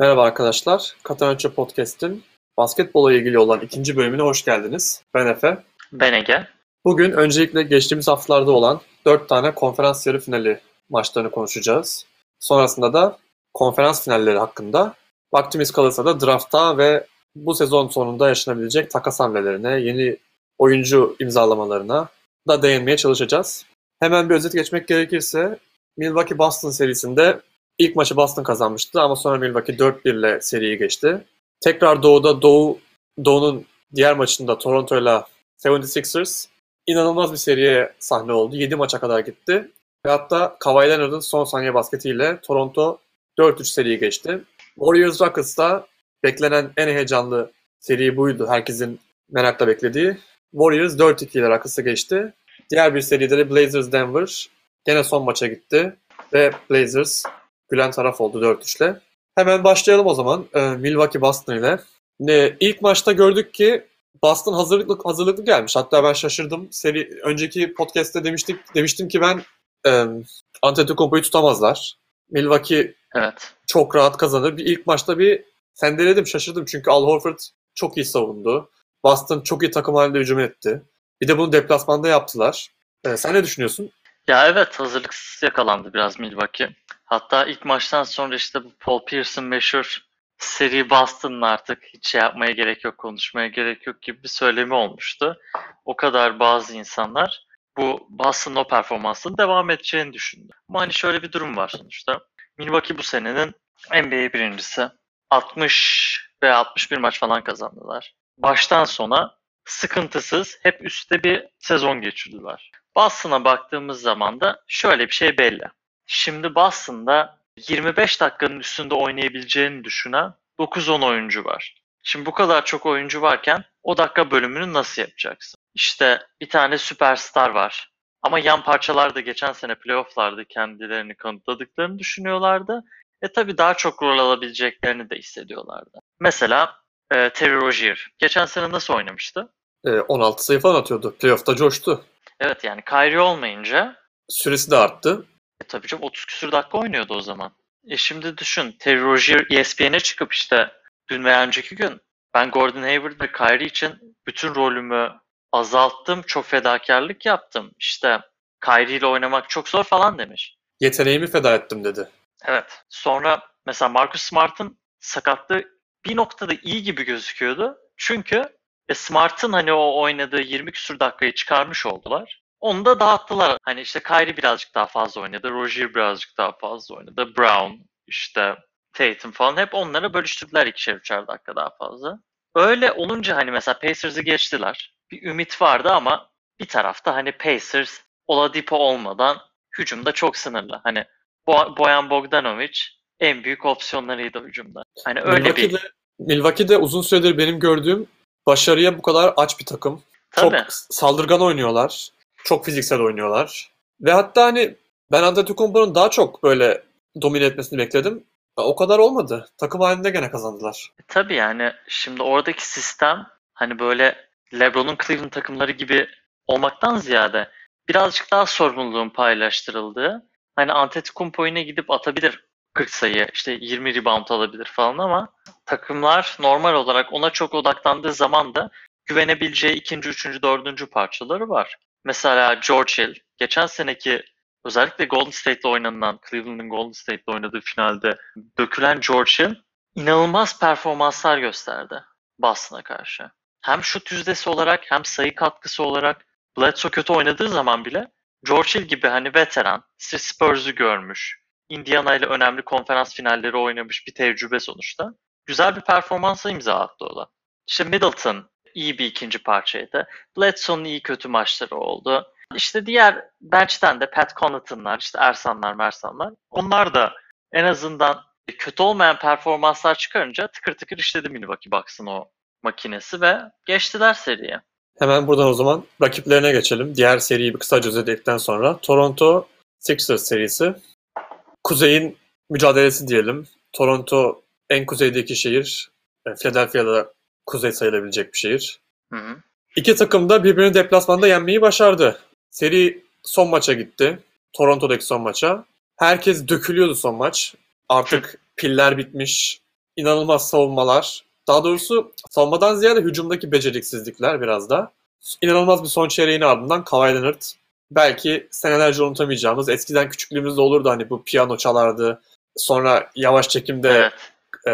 Merhaba arkadaşlar. Katanacı Podcast'in basketbola ilgili olan ikinci bölümüne hoş geldiniz. Ben Efe. Ben Ege. Bugün öncelikle geçtiğimiz haftalarda olan dört tane konferans yarı finali maçlarını konuşacağız. Sonrasında da konferans finalleri hakkında vaktimiz kalırsa da drafta ve bu sezon sonunda yaşanabilecek takas hamlelerine, yeni oyuncu imzalamalarına da değinmeye çalışacağız. Hemen bir özet geçmek gerekirse Milwaukee Boston serisinde ilk maçı Boston kazanmıştı ama sonra Milwaukee 4-1 ile seriyi geçti. Tekrar Doğu'da Doğu Doğu'nun diğer maçında Toronto ile 76ers inanılmaz bir seriye sahne oldu. 7 maça kadar gitti. Ve hatta Kawhi Leonard'ın son saniye basketiyle Toronto 4-3 seriyi geçti. Warriors Rockets'ta beklenen en heyecanlı seri buydu. Herkesin merakla beklediği. Warriors 4-2 ile Rockets'ı geçti. Diğer bir seride de Blazers Denver gene son maça gitti. Ve Blazers gülen taraf oldu 4-3'le. Hemen başlayalım o zaman e, Milwaukee Boston ile. E, ilk maçta gördük ki Boston hazırlıklı hazırlıklı gelmiş. Hatta ben şaşırdım. Seri önceki podcast'te demiştik demiştim ki ben e, Antetokounmpo'yu tutamazlar. Milwaukee Evet. çok rahat kazanır. Bir ilk maçta bir sendeledim, şaşırdım çünkü Al Horford çok iyi savundu. Boston çok iyi takım halinde hücum etti. Bir de bunu deplasmanda yaptılar. E, sen ne düşünüyorsun? Ya evet hazırlıksız yakalandı biraz Milwaukee. Hatta ilk maçtan sonra işte bu Paul Pierce'ın meşhur seri Boston'ın artık hiç şey yapmaya gerek yok, konuşmaya gerek yok gibi bir söylemi olmuştu. O kadar bazı insanlar bu Boston'ın o performansının devam edeceğini düşündü. Ama hani şöyle bir durum var sonuçta. Milwaukee bu senenin NBA birincisi. 60 ve 61 maç falan kazandılar. Baştan sona sıkıntısız hep üstte bir sezon geçirdiler. Boston'a baktığımız zaman da şöyle bir şey belli. Şimdi Boston'da 25 dakikanın üstünde oynayabileceğini düşünen 9-10 oyuncu var. Şimdi bu kadar çok oyuncu varken o dakika bölümünü nasıl yapacaksın? İşte bir tane süperstar var. Ama yan parçalar da geçen sene playofflarda kendilerini kanıtladıklarını düşünüyorlardı. E tabi daha çok rol alabileceklerini de hissediyorlardı. Mesela e, Terry Rozier. Geçen sene nasıl oynamıştı? E, 16 sayı falan atıyordu. Playoff'ta coştu. Evet yani Kyrie olmayınca Süresi de arttı. e tabii canım 30 küsur dakika oynuyordu o zaman. E şimdi düşün Terry Rozier ESPN'e çıkıp işte dün veya önceki gün ben Gordon Hayward ve Kyrie için bütün rolümü azalttım, çok fedakarlık yaptım. İşte Kyrie ile oynamak çok zor falan demiş. Yeteneğimi feda ettim dedi. Evet. Sonra mesela Marcus Smart'ın sakatlığı bir noktada iyi gibi gözüküyordu. Çünkü e, Smart'ın hani o oynadığı 20 küsur dakikayı çıkarmış oldular. Onu da dağıttılar. Hani işte Kyrie birazcık daha fazla oynadı. Rozier birazcık daha fazla oynadı. Brown, işte Tatum falan hep onlara bölüştürdüler ikişer üçer dakika daha fazla. Öyle olunca hani mesela Pacers'ı geçtiler. Bir ümit vardı ama bir tarafta hani Pacers Oladipo olmadan hücumda çok sınırlı. Hani Bo- Boyan Bogdanovic en büyük opsiyonlarıydı hücumda. Hani öyle bir Milwaukee'de, Milwaukee'de uzun süredir benim gördüğüm başarıya bu kadar aç bir takım. tabii. Çok saldırgan oynuyorlar. Çok fiziksel oynuyorlar. Ve hatta hani ben Antetokounmpo'nun daha çok böyle domine etmesini bekledim. O kadar olmadı. Takım halinde gene kazandılar. E, Tabii yani şimdi oradaki sistem hani böyle LeBron'un Cleveland takımları gibi olmaktan ziyade birazcık daha sorumluluğun paylaştırıldığı hani Antetokounmpo yine gidip atabilir 40 sayı işte 20 rebound alabilir falan ama takımlar normal olarak ona çok odaklandığı zaman da güvenebileceği ikinci, üçüncü, dördüncü parçaları var. Mesela George Hill geçen seneki özellikle Golden State'le oynanan Cleveland'ın Golden State'le oynadığı finalde dökülen George Hill inanılmaz performanslar gösterdi Boston'a karşı. Hem şut yüzdesi olarak hem sayı katkısı olarak Bledsoe kötü oynadığı zaman bile George Hill gibi hani veteran, Spurs'u görmüş, Indiana ile önemli konferans finalleri oynamış bir tecrübe sonuçta. Güzel bir performansa imza attı o da. İşte Middleton iyi bir ikinci parçaydı. Bledsoe'nun iyi kötü maçları oldu. İşte diğer bench'ten de Pat Connaughton'lar, işte Ersanlar, Mersanlar. Onlar da en azından kötü olmayan performanslar çıkarınca tıkır tıkır işledi Milwaukee Bucks'ın o makinesi ve geçtiler seriye. Hemen buradan o zaman rakiplerine geçelim. Diğer seriyi bir kısaca özetledikten sonra. Toronto Sixers serisi. Kuzey'in mücadelesi diyelim. Toronto en kuzeydeki şehir. E, Philadelphia'da kuzey sayılabilecek bir şehir. Hı hı. İki takım da birbirini deplasmanda yenmeyi başardı. Seri son maça gitti. Toronto'daki son maça. Herkes dökülüyordu son maç. Artık piller bitmiş. inanılmaz savunmalar. Daha doğrusu savunmadan ziyade hücumdaki beceriksizlikler biraz da. İnanılmaz bir son çeyreğin ardından Kawhi Leonard belki senelerce unutamayacağımız eskiden küçüklüğümüzde olurdu hani bu piyano çalardı. Sonra yavaş çekimde Evet. e,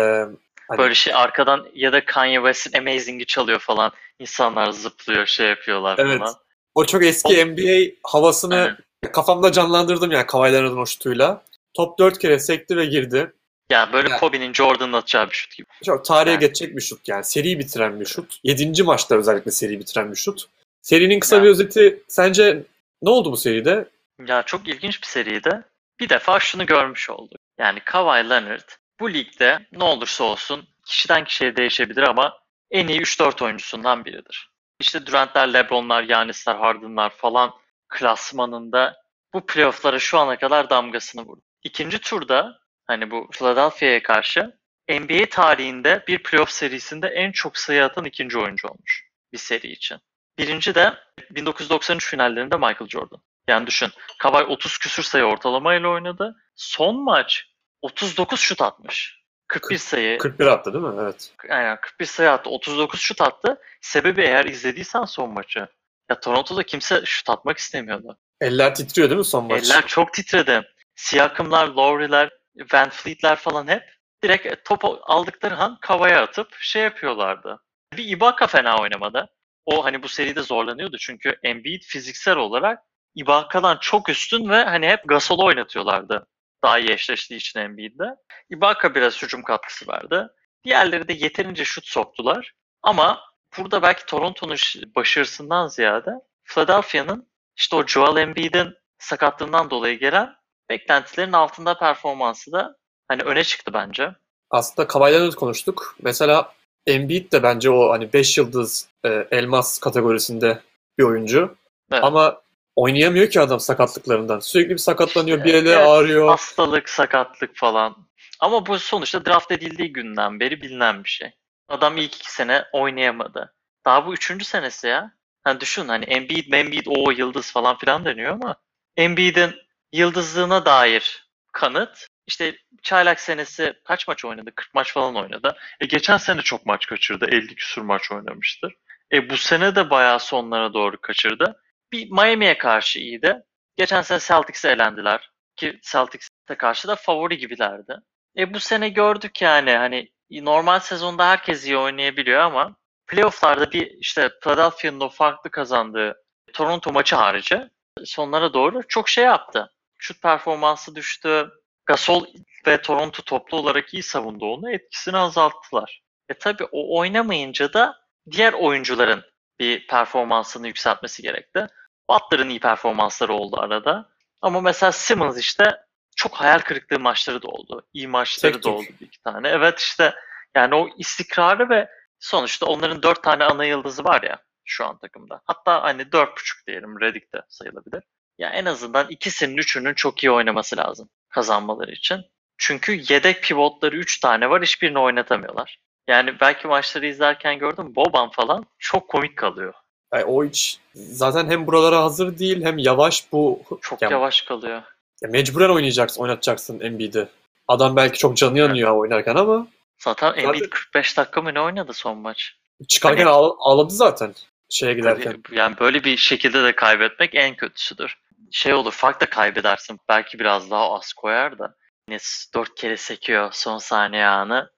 hani Böyle şey arkadan ya da Kanye West'in Amazing'i çalıyor falan. İnsanlar zıplıyor, şey yapıyorlar Evet. falan. o çok eski NBA havasını Aynen. kafamda canlandırdım yani Kawhi Leonard'ın o şutuyla. Top 4 kere sekti ve girdi. Yani böyle Yani- Kobe'nin Jordan'ın atacağı bir şut gibi. Çok tarihe Yani. geçecek bir şut yani. Seri bitiren bir şut. 7. maçta özellikle seri bitiren bir şut. Serinin kısa Yani. bir özeti sence ne oldu bu seride? Ya çok ilginç bir seriydi. Bir defa şunu görmüş olduk. Yani Kawhi Leonard bu ligde ne olursa olsun kişiden kişiye değişebilir ama en iyi 3-4 oyuncusundan biridir. İşte Durant'ler, LeBron'lar, Giannis'ler, Harden'lar falan klasmanında bu playoff'lara şu ana kadar damgasını vurdu. İkinci turda hani bu Philadelphia'ya karşı NBA tarihinde bir playoff serisinde en çok sayı atan ikinci oyuncu olmuş bir seri için. Birinci de 1993 finallerinde Michael Jordan. Yani düşün Kawhi 30 küsür sayı ortalamayla oynadı. Son maç 39 şut atmış. 41 sayı 41 attı değil mi? Evet. Aynen 41 sayı attı. 39 şut attı. Sebebi eğer izlediysen son maçı. Ya Toronto'da kimse şut atmak istemiyordu. Eller titriyor değil mi son maç? Eller çok titredi. Siakamlar, Lowry'ler, Van Fleet'ler falan hep direkt topu aldıkları an kavaya atıp şey yapıyorlardı. Bir Ibaka fena oynamadı. O hani bu seride zorlanıyordu çünkü Embiid fiziksel olarak Ibaka'dan çok üstün ve hani hep Gasol'u oynatıyorlardı. Daha iyi eşleştiği için Embiid'de. Ibaka biraz hücum katkısı verdi. Diğerleri de yeterince şut soktular. Ama burada belki Toronto'nun başarısından ziyade Philadelphia'nın işte o Joel Embiid'in sakatlığından dolayı gelen beklentilerin altında performansı da hani öne çıktı bence. Aslında Leonard konuştuk. Mesela Embiid de bence o hani 5 yıldız e, elmas kategorisinde bir oyuncu. Evet. Ama oynayamıyor ki adam sakatlıklarından. Sürekli bir sakatlanıyor, bir eli Evet, ağrıyor. Hastalık, sakatlık falan. Ama bu sonuçta draft edildiği günden beri bilinen bir şey. Adam ilk iki sene oynayamadı. Daha bu üçüncü senesi ya. Hani düşün hani Embiid, Embiid o yıldız falan filan deniyor ama Embiid'in yıldızlığına dair kanıt işte çaylak senesi kaç maç oynadı? 40 maç falan oynadı. E geçen sene çok maç kaçırdı. 50 küsur maç oynamıştır. E bu sene de bayağı sonlara doğru kaçırdı. Bir Miami'ye karşı iyiydi. Geçen sene Celtics'e elendiler. Ki Celtics'e karşı da favori gibilerdi. E bu sene gördük yani hani normal sezonda herkes iyi oynayabiliyor ama playoff'larda bir işte Philadelphia'nın o farklı kazandığı Toronto maçı harici sonlara doğru çok şey yaptı. Şut performansı düştü. Gasol ve Toronto toplu olarak iyi savundu onu. Etkisini azalttılar. E tabi o oynamayınca da diğer oyuncuların bir performansını yükseltmesi gerekti. Butler'ın iyi performansları oldu arada. Ama mesela Simmons işte çok hayal kırıklığı maçları da oldu. İyi maçları Tek da oldu bir iki tane. Evet işte yani o istikrarı ve sonuçta onların dört tane ana yıldızı var ya şu an takımda. Hatta hani dört buçuk diyelim Redick de sayılabilir. Ya en azından ikisinin üçünün çok iyi oynaması lazım kazanmaları için. Çünkü yedek pivotları 3 tane var hiçbirini oynatamıyorlar. Yani belki maçları izlerken gördüm Boban falan çok komik kalıyor. Yani o hiç zaten hem buralara hazır değil hem yavaş bu Çok yani yavaş kalıyor. ya mecburen oynayacaksın, oynatacaksın Embiid'i. Adam belki çok canı yanıyor oynarken ama Zaten Embiid Zaten- 45 dakika mı ne oynadı son maç? çıkarken Hani- ağla- ağladı zaten şeye giderken. Yani böyle bir şekilde de kaybetmek en kötüsüdür. Şey olur fark da kaybedersin. Belki biraz daha az koyar da. Nes 4 kere sekiyor son saniye anı.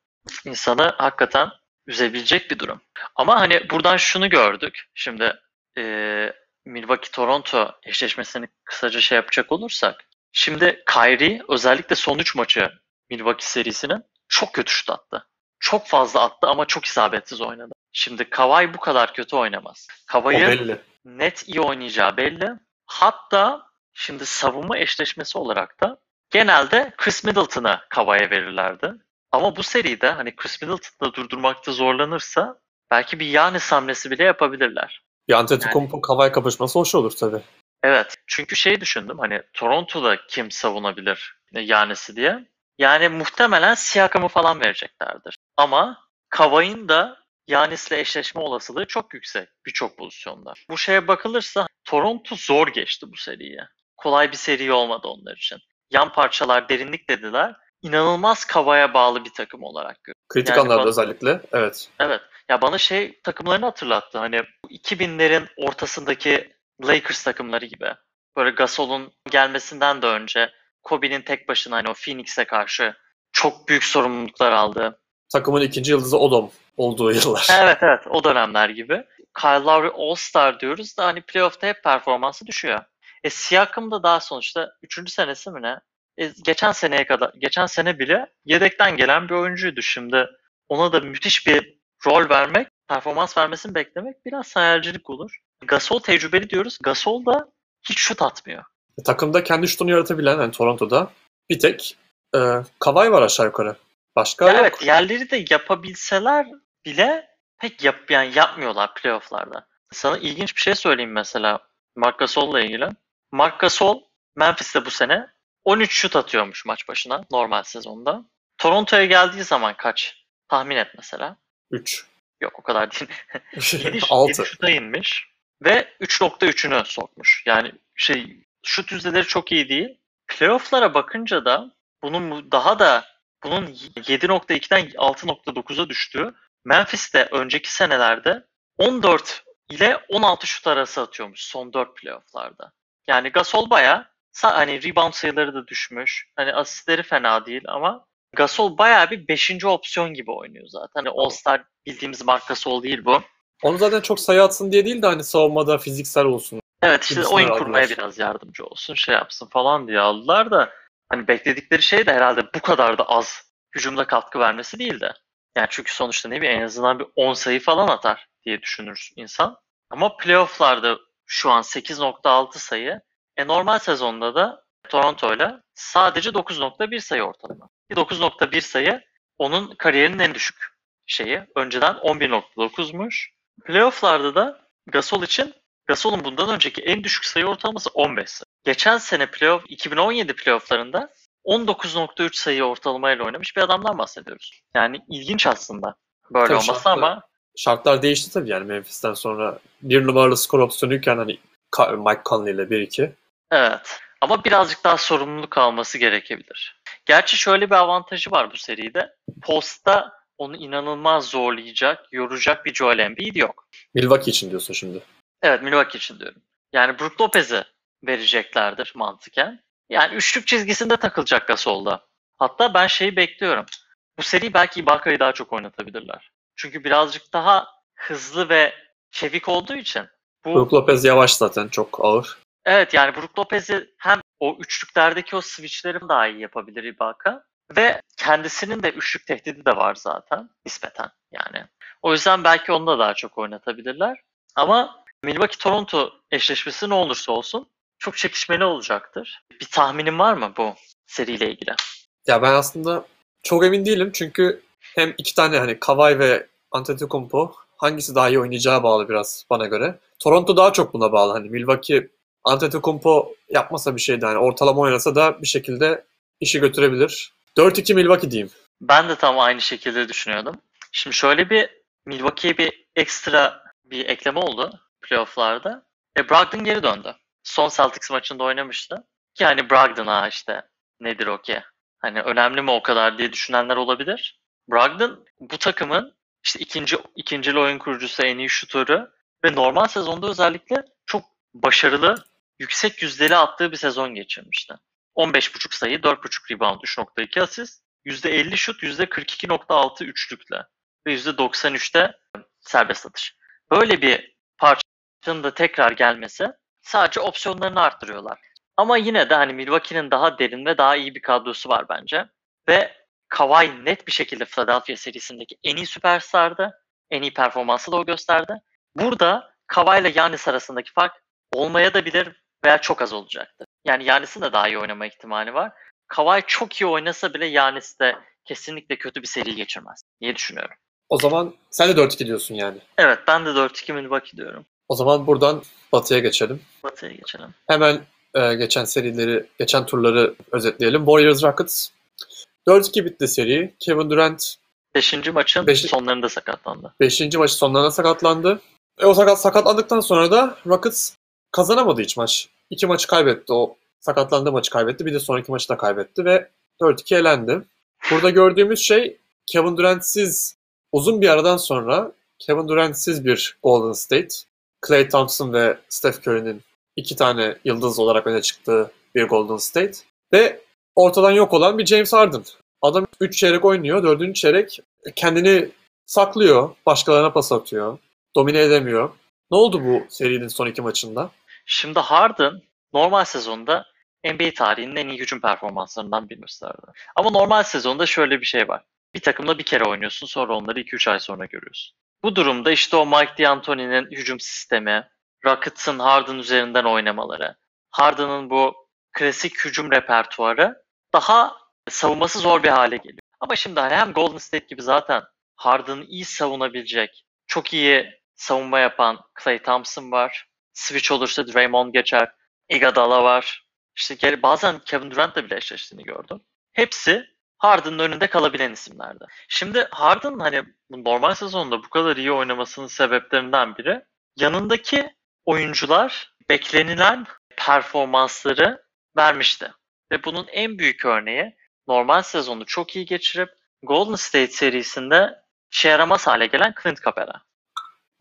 İnsanı hakikaten üzebilecek bir durum. Ama hani buradan şunu gördük. Şimdi eee Milwaukee-Toronto eşleşmesini kısaca şey yapacak olursak. Şimdi Kyrie özellikle son 3 maçı Milwaukee serisinin çok kötü şut attı. Çok fazla attı ama çok isabetsiz oynadı. Şimdi Kawhi bu kadar kötü oynamaz. Belli. net iyi oynayacağı belli. Hatta şimdi savunma eşleşmesi olarak da genelde Chris Middleton'ı Kawhi'ye verirlerdi. Ama bu seride hani Chris Middleton'ı durdurmakta zorlanırsa belki bir Giannis hamlesi bile yapabilirler. Bir Antetokounmpo Kawhi kapışması hoş olur tabii. Evet. Çünkü şey düşündüm hani Toronto'da kim savunabilir Giannis'i diye. Yani muhtemelen Siakam'ı falan vereceklerdir. Ama Kawhi'nin da Giannis'le eşleşme olasılığı çok yüksek birçok pozisyonda. Bu şeye bakılırsa Toronto zor geçti bu seriye. Kolay bir seri olmadı onlar için. Yan parçalar derinlik dediler. inanılmaz Kava'ya bağlı bir takım olarak görüyorum. Kritik Yani anlarda bana- özellikle. Evet. Evet. Ya bana şey takımlarını hatırlattı. Hani bu 2000'lerin ortasındaki Lakers takımları gibi. Böyle Gasol'un gelmesinden de önce Kobe'nin tek başına hani o Phoenix'e karşı çok büyük sorumluluklar aldı. Takımın ikinci yıldızı Odom olduğu yıllar. Evet evet o dönemler gibi. Kyle Lowry All-Star diyoruz da hani playoff'ta hep performansı düşüyor. E Siakam da daha sonuçta 3. senesi mi ne? E, geçen seneye kadar, geçen sene bile yedekten gelen bir oyuncuydu. Şimdi ona da müthiş bir rol vermek, performans vermesini beklemek biraz hayalcilik olur. Gasol tecrübeli diyoruz. Gasol da hiç şut atmıyor. Takımda kendi şutunu yaratabilen yani Toronto'da bir tek e, Kawhi var aşağı yukarı. Başka Ya yok. evet diğerleri de yapabilseler bile pek yap, yani yapmıyorlar playofflarda. Sana ilginç bir şey söyleyeyim mesela Marc Gasol'la ilgili. Marc Gasol Memphis'te bu sene 13 şut atıyormuş maç başına normal sezonda. Toronto'ya geldiği zaman kaç? Tahmin et mesela. 3. Yok o kadar değil. 7, 6. şuta inmiş ve 3.3'ünü sokmuş. Yani şey şut yüzdeleri çok iyi değil. Playoff'lara bakınca da bunun bu- daha da bunun 7.2'den 6.9'a düştüğü Memphis'te önceki senelerde 14 ile 16 şut arası atıyormuş son 4 playoff'larda. Yani Gasol baya hani rebound sayıları da düşmüş. Hani asistleri fena değil ama Gasol bayağı bir 5. opsiyon gibi oynuyor zaten. Hani All-Star bildiğimiz Marc Gasol değil bu. Onu zaten çok sayı atsın diye değil de hani savunmada fiziksel olsun. Evet işte oyun kurmaya biraz yardımcı olsun, şey yapsın falan diye aldılar da hani bekledikleri şey de herhalde bu kadar da az hücumda katkı vermesi değildi. Yani çünkü sonuçta ne bileyim en azından bir 10 sayı falan atar diye düşünür insan. Ama playoff'larda şu an 8.6 sayı. E normal sezonda da Toronto'yla sadece 9.1 sayı ortalama. 9.1 sayı onun kariyerinin en düşük şeyi. Önceden 11.9'muş. Playoff'larda da Gasol için Gasol'un bundan önceki en düşük sayı ortalaması 15 sayı. Geçen sene playoff 2017 playoff'larında 19.3 sayı ortalamayla oynamış bir adamdan bahsediyoruz. Yani ilginç aslında böyle Tabii olması şartlar- ama Şartlar değişti tabii yani Memphis'ten sonra. Bir numaralı skor opsiyonuyken hani Mike Conley ile 1-2. evet. Ama birazcık daha sorumluluk alması gerekebilir. Gerçi şöyle bir avantajı var bu seride. Post'ta onu inanılmaz zorlayacak, yoracak bir Joel Embiid yok. Milwaukee için diyorsun şimdi. Evet Milwaukee için diyorum. Yani Brook Lopez'i vereceklerdir mantıken. Yani üçlük çizgisinde takılacak Gasol'da. Hatta ben şeyi bekliyorum. Bu seri belki Ibaka'yı daha çok oynatabilirler. Çünkü birazcık daha hızlı ve çevik olduğu için bu Brook Lopez yavaş zaten çok ağır. Evet yani Brook Lopez'i hem o üçlüklerdeki o switchleri daha iyi yapabilir Ibaka ve kendisinin de üçlük tehdidi de var zaten nispeten yani. O yüzden belki onu da daha çok oynatabilirler. Ama Milwaukee-Toronto eşleşmesi ne olursa olsun çok çekişmeli olacaktır. Bir tahminin var mı bu seriyle ilgili? Ya ben aslında çok emin değilim çünkü hem iki tane hani Kawhi ve Antetokounmpo hangisi daha iyi oynayacağı bağlı biraz bana göre. Toronto daha çok buna bağlı. Hani Milwaukee Antetokounmpo yapmasa bir şeydi hani ortalama oynasa da bir şekilde işi götürebilir. 4-2 Milwaukee diyeyim. Ben de tam aynı şekilde düşünüyordum. Şimdi şöyle bir Milwaukee'ye bir ekstra bir ekleme oldu playoff'larda. E Brogdon geri döndü. Son Celtics maçında oynamıştı. Ki hani Brogdon ha işte nedir o ki? Hani önemli mi o kadar diye düşünenler olabilir. Brogdon bu takımın işte ikinci ikinci oyun kurucusu, en iyi şutörü ve normal sezonda özellikle çok başarılı, yüksek yüzdeli attığı bir sezon geçirmişti. 15.5 sayı, 4.5 rebound, 3.2 asist, %50 şut, %42.6 üçlükle ve %93'te serbest atış. Böyle bir parçanın da tekrar gelmesi sadece opsiyonlarını arttırıyorlar. Ama yine de hani Milwaukee'nin daha derin ve daha iyi bir kadrosu var bence. Ve Kawhi net bir şekilde Philadelphia serisindeki en iyi süperstardı. En iyi performansı da o gösterdi. Burada Kawhi ile Giannis arasındaki fark olmaya da bilir veya çok az olacaktır. Yani Giannis'in de daha iyi oynama ihtimali var. Kawhi çok iyi oynasa bile Giannis de kesinlikle kötü bir seri geçirmez diye düşünüyorum. O zaman sen de 4-2 diyorsun yani. Evet ben de 4-2 Milwaukee diyorum. O zaman buradan Batı'ya geçelim. Batı'ya geçelim. Hemen e, geçen serileri, geçen turları özetleyelim. Warriors Rockets 4-2 bitti seri. Kevin Durant Beşinci maçın Beşi- sonlarında sakatlandı. 5. maçı sonlarına sakatlandı. E, o sakat sakatlandıktan sonra da Rockets kazanamadı hiç maç. İki maçı kaybetti. O sakatlandığı maçı kaybetti. Bir de sonraki maçı da kaybetti ve 4-2 elendi. Burada gördüğümüz şey Kevin Durant'siz uzun bir aradan sonra Kevin Durant'siz bir Golden State, Klay Thompson ve Steph Curry'nin iki tane yıldız olarak öne çıktığı bir Golden State ve ortadan yok olan bir James Harden. Adam 3 çeyrek oynuyor, 4. çeyrek kendini saklıyor, başkalarına pas atıyor, domine edemiyor. Ne oldu bu serinin son iki maçında? Şimdi Harden normal sezonda NBA tarihinin en iyi hücum performanslarından birini gösterdi. Ama normal sezonda şöyle bir şey var. Bir takımla bir kere oynuyorsun sonra onları 2-3 ay sonra görüyorsun. Bu durumda işte o Mike D'Antoni'nin hücum sistemi, Rockets'ın Harden üzerinden oynamaları, Harden'ın bu klasik hücum repertuarı daha savunması zor bir hale geliyor. Ama şimdi hani hem Golden State gibi zaten Harden'ı iyi savunabilecek, çok iyi savunma yapan Klay Thompson var. Switch olursa Draymond geçer. Iguodala var. İşte bazen Kevin Durant'la bile eşleştiğini gördüm. Hepsi Harden'ın önünde kalabilen isimlerdi. Şimdi Harden hani normal sezonda bu kadar iyi oynamasının sebeplerinden biri yanındaki oyuncular beklenilen performansları vermişti. Ve bunun en büyük örneği normal sezonu çok iyi geçirip Golden State serisinde işe yaramaz hale gelen Clint Capela.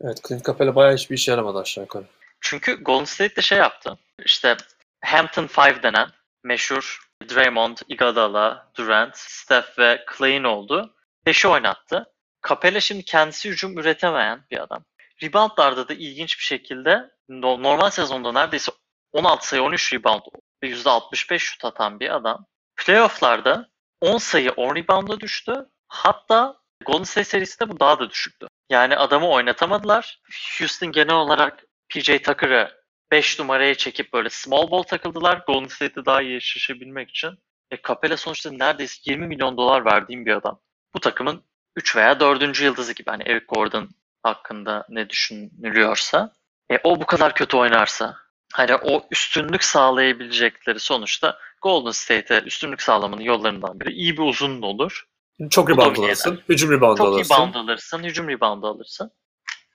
Evet Clint Capela bayağı hiçbir işe yaramadı aşağı yukarı. Çünkü Golden State de şey yaptı. İşte Hampton Five denen meşhur Draymond, Iguodala, Durant, Steph ve Clay'in oldu. Beşi oynattı. Capela şimdi kendisi hücum üretemeyen bir adam. Reboundlarda da ilginç bir şekilde normal sezonda neredeyse 16 sayı 13 rebound ve %65 şut atan bir adam. Playoff'larda 10 sayı 10 rebound'a düştü. Hatta Golden State serisinde bu daha da düşüktü. Yani adamı oynatamadılar. Houston genel olarak PJ Tucker'ı 5 numaraya çekip böyle small ball takıldılar. Golden State'de daha iyi eşleşebilmek için. E Capela sonuçta neredeyse 20 milyon dolar verdiğim bir adam. Bu takımın 3 veya 4. yıldızı gibi. Hani Eric Gordon hakkında ne düşünülüyorsa. E, o bu kadar kötü oynarsa hani o üstünlük sağlayabilecekleri sonuçta Golden State'e üstünlük sağlamanın yollarından biri iyi bir uzun olur. Çok rebound alırsın. Hücum rebound Çok alırsın. Çok rebound alırsın. Hücum rebound alırsın.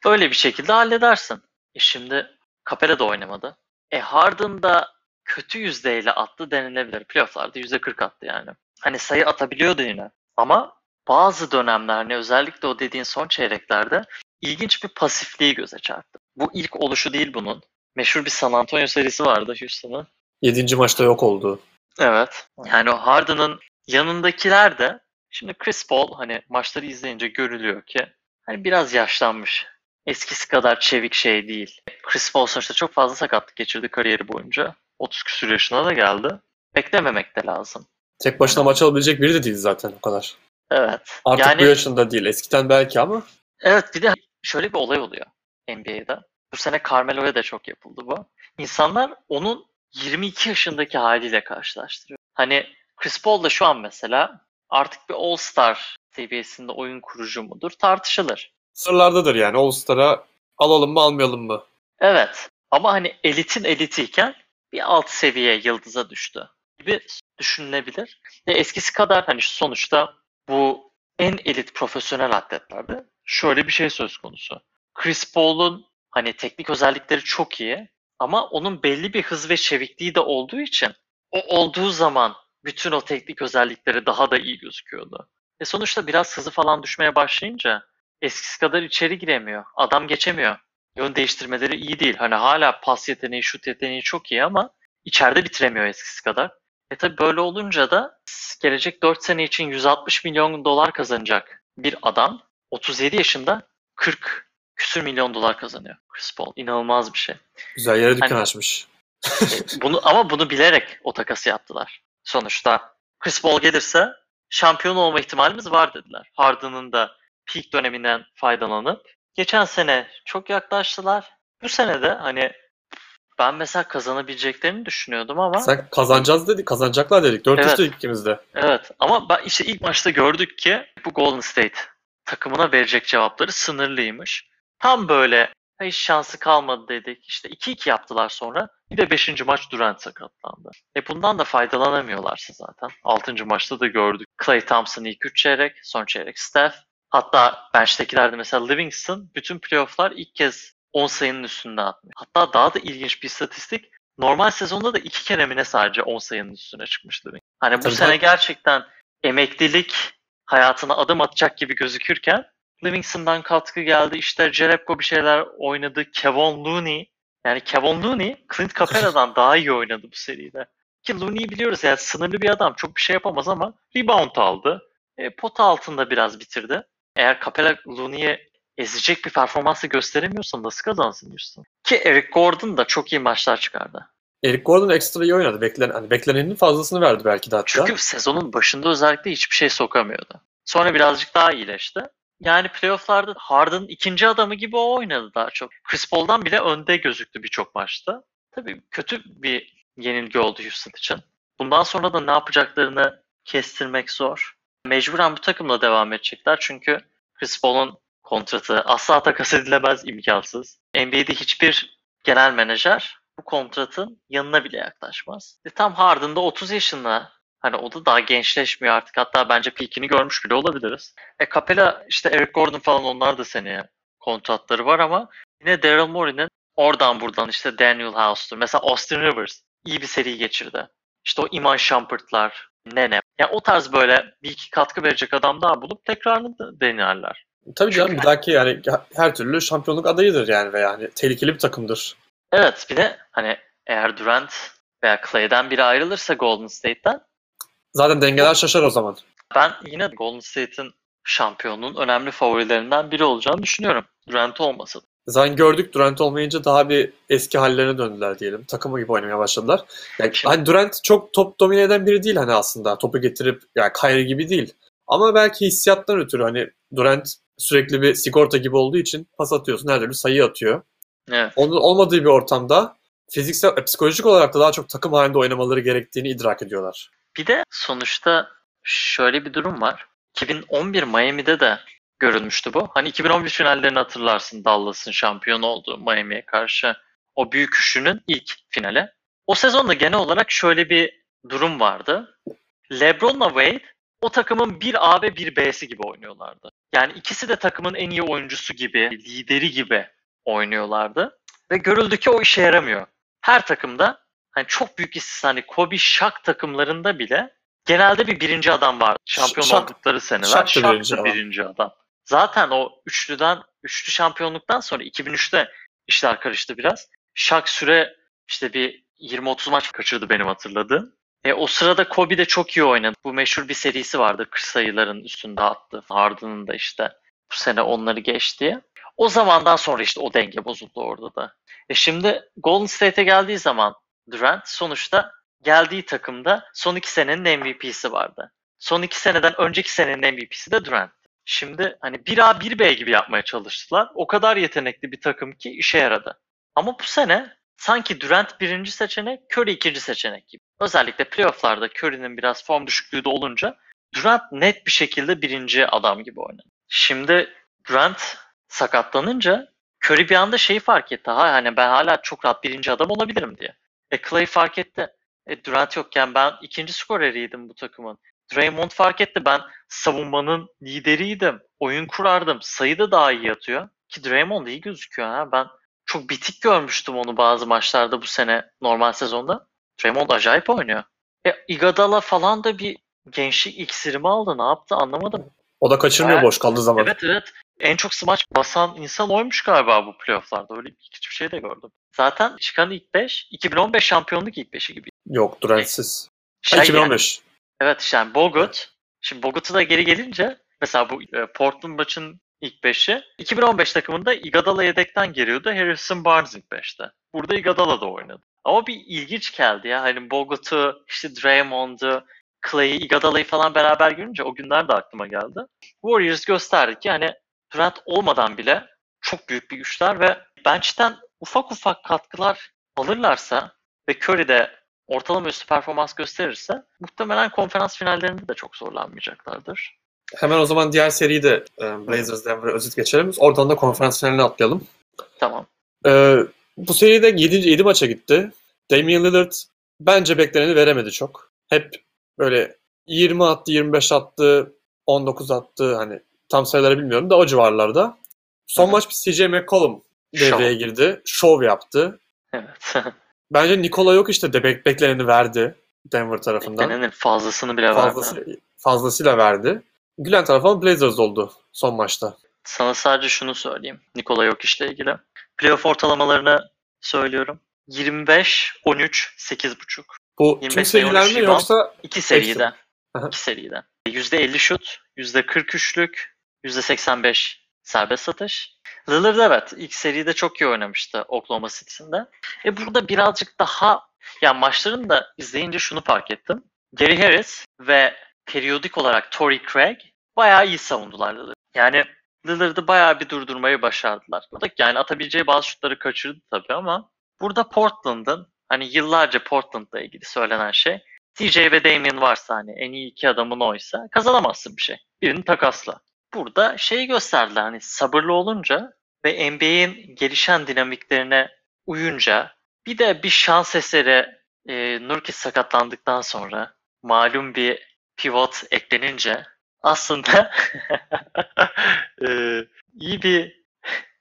Öyle bir şekilde halledersin. E şimdi Capela da oynamadı. E Harden da kötü yüzdeyle attı denilebilir. Playoff'larda yüzde 40 attı yani. Hani sayı atabiliyordu yine. Ama bazı dönemler hani özellikle o dediğin son çeyreklerde ilginç bir pasifliği göze çarptı. Bu ilk oluşu değil bunun. Meşhur bir San Antonio serisi vardı Houston'ın. Yedinci maçta yok oldu. Evet. Yani o Harden'ın yanındakiler de şimdi Chris Paul hani maçları izleyince görülüyor ki hani biraz yaşlanmış. Eskisi kadar çevik şey değil. Chris Paul sonuçta çok fazla sakatlık geçirdi kariyeri boyunca. 30 küsur yaşına da geldi. Beklememek de lazım. Tek başına maç alabilecek biri de değil zaten o kadar. Evet. Artık yani, bu yaşında değil. Eskiden belki ama. Evet bir de şöyle bir olay oluyor NBA'de. Bu sene Carmelo'ya da çok yapıldı bu. İnsanlar onun 22 yaşındaki haliyle karşılaştırıyor. Hani Chris Paul da şu an mesela artık bir All-Star seviyesinde oyun kurucu mudur tartışılır. Sırlardadır yani All-Star'a alalım mı almayalım mı? Evet ama hani elitin elitiyken bir alt seviye yıldıza düştü gibi düşünülebilir. Ve eskisi kadar hani sonuçta bu en elit profesyonel atletlerde şöyle bir şey söz konusu. Chris Paul'un hani teknik özellikleri çok iyi ama onun belli bir hız ve çevikliği de olduğu için o olduğu zaman bütün o teknik özellikleri daha da iyi gözüküyordu. Ve sonuçta biraz hızı falan düşmeye başlayınca eskisi kadar içeri giremiyor. Adam geçemiyor. Yön değiştirmeleri iyi değil. Hani hala pas yeteneği, şut yeteneği çok iyi ama içeride bitiremiyor eskisi kadar. E tabi böyle olunca da gelecek 4 sene için 160 milyon dolar kazanacak bir adam 37 yaşında 40 küsür milyon dolar kazanıyor Chris Paul. İnanılmaz bir şey. Güzel yere dükkan Hani- açmış. Bunu ama bunu bilerek o takası yaptılar. Sonuçta Chris Paul gelirse şampiyon olma ihtimalimiz var dediler. Harden'ın da peak döneminden faydalanıp geçen sene çok yaklaştılar. Bu sene de hani ben mesela kazanabileceklerini düşünüyordum ama Sen kazanacağız dedik, kazanacaklar dedik. 4 Evet. dedik ikimiz de. evet ama ben işte ilk maçta gördük ki bu Golden State takımına verecek cevapları sınırlıymış. Tam böyle hiç şansı kalmadı dedik. İşte 2-2 yaptılar sonra. Bir de 5. maç Durant sakatlandı. E bundan da faydalanamıyorlarsa zaten. 6. maçta da gördük. Clay Thompson ilk 3 çeyrek, son çeyrek Steph. Hatta bench'tekilerde mesela Livingston bütün playoff'lar ilk kez 10 sayının üstünde atmış. Hatta daha da ilginç bir istatistik. Normal sezonda da iki kere mi ne sadece 10 sayının üstüne çıkmış Livingston. Hani bu Tabii, sene gerçekten emeklilik hayatına adım atacak gibi gözükürken Livingston'dan katkı geldi. İşte Jerebko bir şeyler oynadı. Kevon Looney. Yani Kevon Looney Clint Capera'dan daha iyi oynadı bu seride. Ki Looney'i biliyoruz yani sınırlı bir adam. Çok bir şey yapamaz ama rebound aldı. E, pota altında biraz bitirdi. Eğer Capela Looney'e ezecek bir performansı gösteremiyorsa nasıl kazansın Houston? Ki Eric Gordon da çok iyi maçlar çıkardı. Eric Gordon ekstra iyi oynadı. Beklenen, hani beklenenin fazlasını verdi belki de hatta. Çünkü sezonun başında özellikle hiçbir şey sokamıyordu. Sonra birazcık daha iyileşti. Yani playofflarda Harden ikinci adamı gibi o oynadı daha çok. Chris Paul'dan bile önde gözüktü birçok maçta. Tabii kötü bir yenilgi oldu Houston için. Bundan sonra da ne yapacaklarını kestirmek zor. Mecburen bu takımla devam edecekler çünkü Chris Paul'un kontratı asla takas edilemez, imkansız. NBA'de hiçbir genel menajer bu kontratın yanına bile yaklaşmaz. E tam Harden'da 30 yaşında. Hani o da daha gençleşmiyor artık. Hatta bence peakini görmüş bile olabiliriz. E Capela işte Eric Gordon falan onlar da seneye kontratları var ama yine Daryl Morey'nin oradan buradan işte Daniel House'tur. Mesela Austin Rivers iyi bir seri geçirdi. İşte o Iman Shumpert'lar, Nene. Yani o tarz böyle bir iki katkı verecek adam daha bulup tekrarını da denerler. Tabii canım Çünkü- bir dahaki yani her türlü şampiyonluk adayıdır yani ve yani tehlikeli bir takımdır. Evet bir de hani eğer Durant veya Clay'den biri ayrılırsa Golden State'ten Zaten dengeler şaşar o zaman. ben yine Golden State'in şampiyonluğun önemli favorilerinden biri olacağını düşünüyorum. Durant olmasa da. Zaten gördük Durant olmayınca daha bir eski hallerine döndüler diyelim. Takımı gibi oynamaya başladılar. Yani hani Durant çok top domine eden biri değil hani aslında. Topu getirip yani Kyrie gibi değil. Ama belki hissiyattan ötürü hani Durant sürekli bir sigorta gibi olduğu için pas atıyorsun. Her türlü sayı atıyor. Evet. Onun olmadığı bir ortamda fiziksel, e, psikolojik olarak da daha çok takım halinde oynamaları gerektiğini idrak ediyorlar. Bir de sonuçta şöyle bir durum var. 2011 Miami'de de görülmüştü bu. Hani 2011 finallerini hatırlarsın Dallas'ın şampiyon olduğu Miami'ye karşı o büyük üçlünün ilk finali. O sezonda genel olarak şöyle bir durum vardı. LeBron'la Wade o takımın bir A ve bir B'si gibi oynuyorlardı. Yani ikisi de takımın en iyi oyuncusu gibi, lideri gibi oynuyorlardı. Ve görüldü ki o işe yaramıyor. Her takımda hani çok büyük istisna hani Kobe Shaq takımlarında bile genelde bir birinci adam var. Şampiyon Shaq- oldukları seneler. Shaq birinci birinci adam. Zaten o üçlüden, üçlü şampiyonluktan sonra 2003'te işler karıştı biraz. Shaq süre işte bir 20-30 maç kaçırdı benim hatırladığım. E, o sırada Kobe de çok iyi oynadı. Bu meşhur bir serisi vardı. 40 sayıların üstünde attı. Harden'ın da işte bu sene onları geçti. O zamandan sonra işte o denge bozuldu orada da. E şimdi Golden State'e geldiği zaman Durant sonuçta geldiği takımda son iki senenin MVP'si vardı. Son iki seneden önceki senenin MVP'si de Durant. Şimdi hani 1A 1B gibi yapmaya çalıştılar. O kadar yetenekli bir takım ki işe yaradı. Ama bu sene sanki Durant birinci seçenek, Curry ikinci seçenek gibi. Özellikle playofflarda Curry'nin biraz form düşüklüğü de olunca Durant net bir şekilde birinci adam gibi oynadı. Şimdi Durant sakatlanınca Curry bir anda şeyi fark etti. Ha hani ben hala çok rahat birinci adam olabilirim diye. E Clay fark etti. E Durant yokken ben ikinci skoreriydim bu takımın. Draymond fark etti. Ben savunmanın lideriydim. Oyun kurardım. Sayı da daha iyi atıyor. Ki Draymond iyi gözüküyor. Ha. Ben çok bitik görmüştüm onu bazı maçlarda bu sene normal sezonda. Draymond acayip oynuyor. E Iguodala falan da bir gençlik iksiri mi aldı? Ne yaptı anlamadım. O da kaçırmıyor Evet. boş kaldığı zaman. Evet evet. En çok smaç basan insan oymuş galiba bu playofflarda. Öyle hiçbir şey de gördüm. Zaten çıkan ilk 5 2015 şampiyonluk ilk 5'i gibi. Yok Durant'siz. Şey yani- 2015. evet işte yani Bogut. Şimdi Bogut'u da geri gelince mesela bu e, Portland maçın ilk 5'i 2015 takımında Iguodala yedekten geliyordu. Harrison Barnes ilk 5'te. Burada Iguodala da oynadı. Ama bir ilginç geldi ya. Hani Bogut'u, işte Draymond'u, Clay'i, Iguodala'yı falan beraber görünce o günler de aklıma geldi. Warriors gösterdi ki hani Durant olmadan bile çok büyük bir güçler ve bench'ten ufak ufak katkılar alırlarsa ve Curry de ortalama üstü performans gösterirse muhtemelen konferans finallerinde de çok zorlanmayacaklardır. Hemen o zaman diğer seriyi de e, Blazers Denver'a özet geçelim. Oradan da konferans finaline atlayalım. Tamam. Ee, bu seride 7. 7 maça gitti. Damian Lillard bence bekleneni veremedi çok. Hep böyle 20 attı, 25 attı, 19 attı hani tam sayıları bilmiyorum da o civarlarda. Son hı. maç bir CJ McCollum devreye Şov. girdi. Şov yaptı. Evet. Bence Nikola yok işte de bek- bekleneni verdi. Denver tarafından. Beklenenin fazlasını bile verdi. Fazlası, fazlasıyla verdi. Gülen tarafı Blazers oldu son maçta. Sana sadece şunu söyleyeyim. Nikola Jokic'le ilgili. Playoff ortalamalarını söylüyorum. 25, 13, 8.5. Bu 25 tüm sayı, 13 seriler mi yoksa İki seride. Aha. İki seride. %50 şut, %43'lük, %85 serbest satış. Lillard evet ilk seride çok iyi oynamıştı Oklahoma City'sinde. E burada birazcık daha ya maçlarını da izleyince şunu fark ettim. Gary Harris ve periyodik olarak Torrey Craig bayağı iyi savundular Lillard. Yani Lillard'ı bayağı bir durdurmayı başardılar. Yani atabileceği bazı şutları kaçırdı tabii ama burada Portland'ın hani yıllarca Portland'la ilgili söylenen şey TJ ve Damian varsa hani en iyi iki adamın oysa kazanamazsın bir şey. Birini takasla. Burada şeyi gösterdiler hani sabırlı olunca ve NBA'in gelişen dinamiklerine uyunca bir de bir şans eseri e, Nurkic sakatlandıktan sonra malum bir pivot eklenince aslında e, iyi bir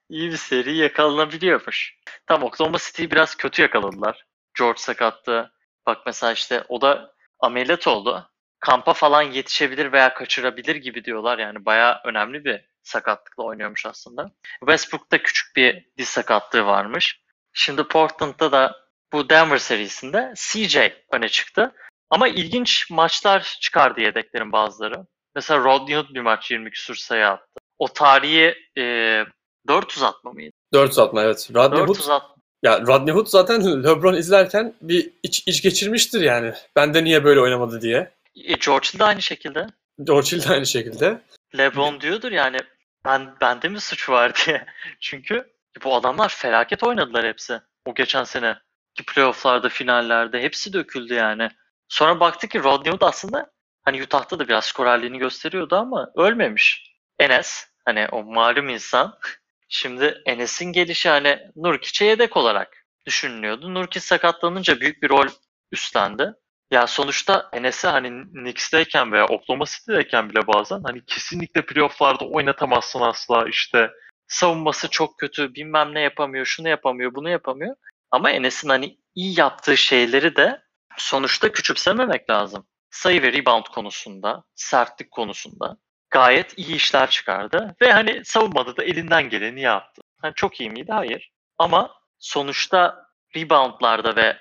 iyi bir seri yakalanabiliyormuş. Tam Oklahoma City'yi biraz kötü yakaladılar. George sakattı. Bak mesela işte o da ameliyat oldu. Kampa falan yetişebilir veya kaçırabilir gibi diyorlar. Yani bayağı önemli bir sakatlıkla oynuyormuş aslında. Westbrook'ta küçük bir diz sakatlığı varmış. Şimdi Portland'da da bu Denver serisinde CJ öne çıktı. Ama ilginç maçlar çıkardı yedeklerin bazıları. Mesela Rodney Hood bir maç 20 küsur sayı attı. O tarihi e, 400 atma mıydı? 4 atma evet. Rodney Hood 400 atma. Ya Rodney Hood zaten LeBron izlerken bir iç, iç geçirmiştir yani. Bende niye böyle oynamadı diye. E, George Hill de aynı şekilde. George Hill de aynı şekilde. LeBron diyordur yani ben bende mi suç var diye. Çünkü bu adamlar felaket oynadılar hepsi. O geçen sene ki playofflarda, finallerde hepsi döküldü yani. Sonra baktık ki Rodney Hood aslında hani Utah'ta da biraz skorerliğini gösteriyordu ama ölmemiş. Enes hani o malum insan şimdi Enes'in gelişi hani Nurkic'e yedek olarak düşünülüyordu. Nurkic sakatlanınca büyük bir rol üstlendi. Ya sonuçta Enes'i hani Knicks'teyken veya Oklahoma City'deyken bile bazen hani kesinlikle playoff'larda oynatamazsın asla işte savunması çok kötü bilmem ne yapamıyor şunu yapamıyor bunu yapamıyor. Ama Enes'in hani iyi yaptığı şeyleri de sonuçta küçümsememek lazım. Sayı ve rebound konusunda, sertlik konusunda gayet iyi işler çıkardı. Ve hani savunmada da elinden geleni yaptı. Hani çok iyi miydi? Hayır. Ama sonuçta reboundlarda ve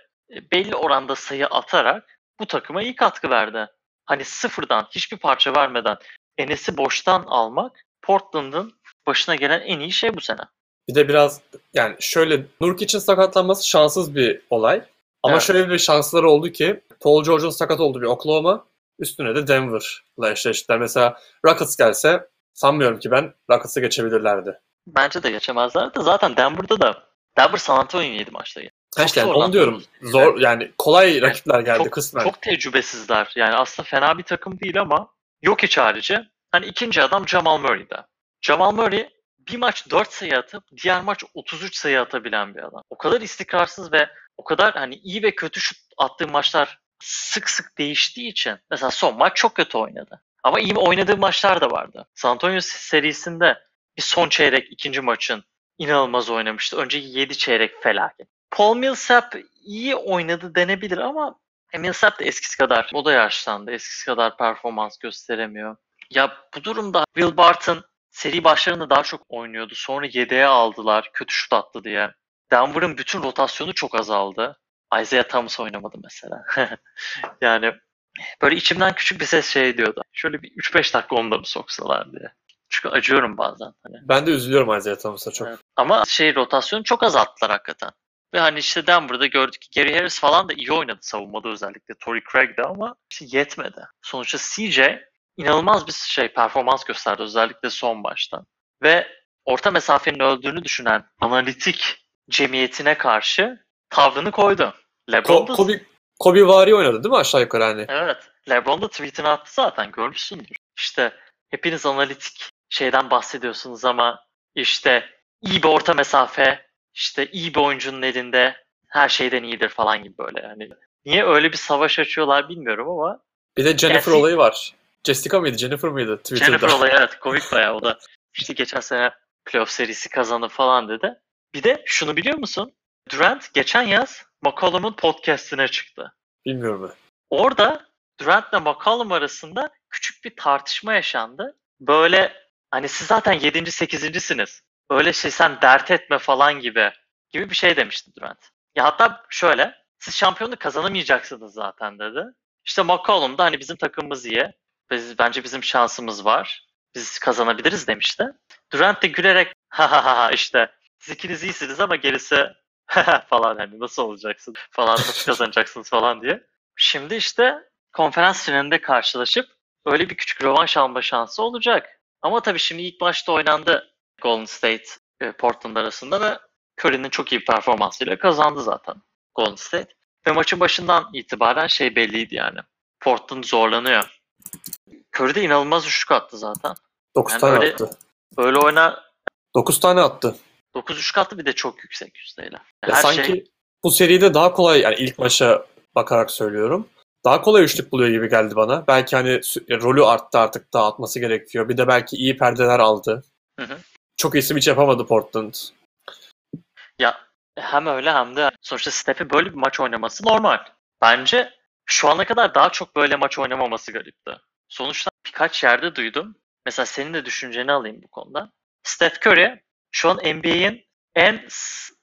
belli oranda sayı atarak bu takıma iyi katkı verdi. Hani sıfırdan hiçbir parça vermeden Enes'i boştan almak Portland'ın başına gelen en iyi şey bu sene. Bir de biraz yani şöyle Nurkic'in sakatlanması şanssız bir olay. Ama Evet. şöyle bir şansları oldu ki Paul George'un sakat olduğu bir Oklahoma üstüne de Denver'la eşleştiler. Mesela Rockets gelse sanmıyorum ki ben Rockets'ı geçebilirlerdi. Bence de geçemezler de zaten Denver'da da Denver San Antonio'yu yedi maçta. Ha işte yani onu diyorum. Zor yani kolay rakipler geldi çok, kısmen. çok tecrübesizler. Yani aslında fena bir takım değil ama yok hiç harici. Hani ikinci adam Jamal Murray'de. Jamal Murray bir maç 4 sayı atıp diğer maç 33 sayı atabilen bir adam. O kadar istikrarsız ve o kadar hani iyi ve kötü şut attığı maçlar sık sık değiştiği için mesela son maç çok kötü oynadı. Ama iyi oynadığı maçlar da vardı. San Antonio serisinde bir son çeyrek ikinci maçın inanılmaz oynamıştı. Önceki 7 çeyrek felaket. Paul Millsap iyi oynadı denebilir ama Millsap da eskisi kadar, o da yaşlandı. Eskisi kadar performans gösteremiyor. Ya bu durumda Will Barton seri başlarında daha çok oynuyordu. Sonra yedeğe aldılar. Kötü şut attı diye. Denver'ın bütün rotasyonu çok azaldı. Isaiah Thomas oynamadı mesela. yani böyle içimden küçük bir ses şey diyordu. Şöyle bir 3-5 dakika onda mı soksalar diye. Çünkü acıyorum bazen. Hani. Ben de üzülüyorum Isaiah Thomas'a çok. Evet. Ama şey rotasyonu çok azalttılar hakikaten. Ve hani işte Denver'da gördük ki Gary Harris falan da iyi oynadı savunmada özellikle. Torrey Craig de ama işte yetmedi. Sonuçta CJ inanılmaz bir şey performans gösterdi özellikle son maçta. Ve orta mesafenin öldüğünü düşünen analitik cemiyetine karşı tavrını koydu. LeBron da, Ko- Kobe, Kobe vari oynadı değil mi aşağı yukarı hani? evet, LeBron da tweetini attı zaten görmüşsündür. İşte hepiniz analitik şeyden bahsediyorsunuz ama işte iyi bir orta mesafe, işte iyi bir oyuncunun elinde her şeyden iyidir falan gibi böyle. Yani niye öyle bir savaş açıyorlar bilmiyorum ama Bir de Jennifer Yani- olayı var. Jessica mıydı? Jennifer mıydı Twitter'da? Jennifer olayı evet komik bayağı o da işte geçen sene playoff serisi kazandı falan dedi. Bir de şunu biliyor musun? Durant geçen yaz McCollum'un podcastine çıktı. Bilmiyorum ben. orada Durant ile McCollum arasında küçük bir tartışma yaşandı. Böyle hani siz zaten 7. 8.siniz. Öyle şey sen dert etme falan gibi gibi bir şey demişti Durant. Ya hatta şöyle siz şampiyonluk kazanamayacaksınız zaten dedi. İşte McCollum da hani bizim takımımız iyi. Biz, bence bizim şansımız var. Biz kazanabiliriz demişti. Durant de gülerek ha ha ha işte siz ikiniz iyisiniz ama gerisi falan hani nasıl olacaksın falan nasıl kazanacaksınız falan diye. Şimdi işte konferans finalinde karşılaşıp öyle bir küçük rövanş alma şansı olacak. Ama tabii şimdi ilk maçta oynandı Golden State e, Portland arasında ve Curry'nin çok iyi performansıyla kazandı zaten Golden State. Ve maçın başından itibaren şey belliydi yani. Portland zorlanıyor. Curry de inanılmaz üçlük attı zaten. 9 Yani tane öyle- attı. Öyle oyna 9 tane attı. 9 üçlük attı bir de çok yüksek yüzdeyle. Ya Her sanki şey bu seride daha kolay yani ilk maça bakarak söylüyorum. Daha kolay üçlük buluyor gibi geldi bana. Belki hani rolü arttı artık daha atması gerekiyor. Bir de belki iyi perdeler aldı. Hı hı. Çok isim hiç yapamadı Portland. ya hem öyle hem de sonuçta Steph'i böyle bir maç oynaması normal. Bence şu ana kadar daha çok böyle maç oynamaması garipti. Sonuçta birkaç yerde duydum. Mesela senin de düşünceni alayım bu konuda. Steph Curry şu an NBA'in en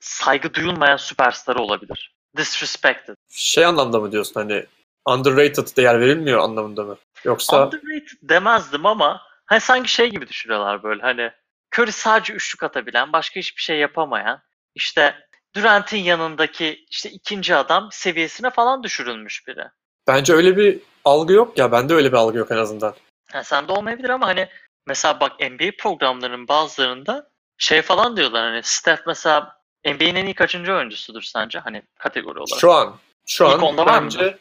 saygı duyulmayan süperstarı olabilir. Disrespected. Şey anlamda mı diyorsun hani underrated değer verilmiyor anlamında mı? Yoksa Underrated demezdim ama hani sanki şey gibi düşünüyorlar böyle hani Curry sadece üçlük atabilen, başka hiçbir şey yapamayan, işte Durant'in yanındaki işte ikinci adam seviyesine falan düşürülmüş biri. bence öyle bir algı yok ya. Bende öyle bir algı yok en azından. Yani sende olmayabilir ama hani mesela bak NBA programlarının bazılarında şey falan diyorlar hani Steph mesela NBA'nin en iyi kaçıncı oyuncusudur sence hani kategori olarak? Şu an şu İlk an onda var mı? bence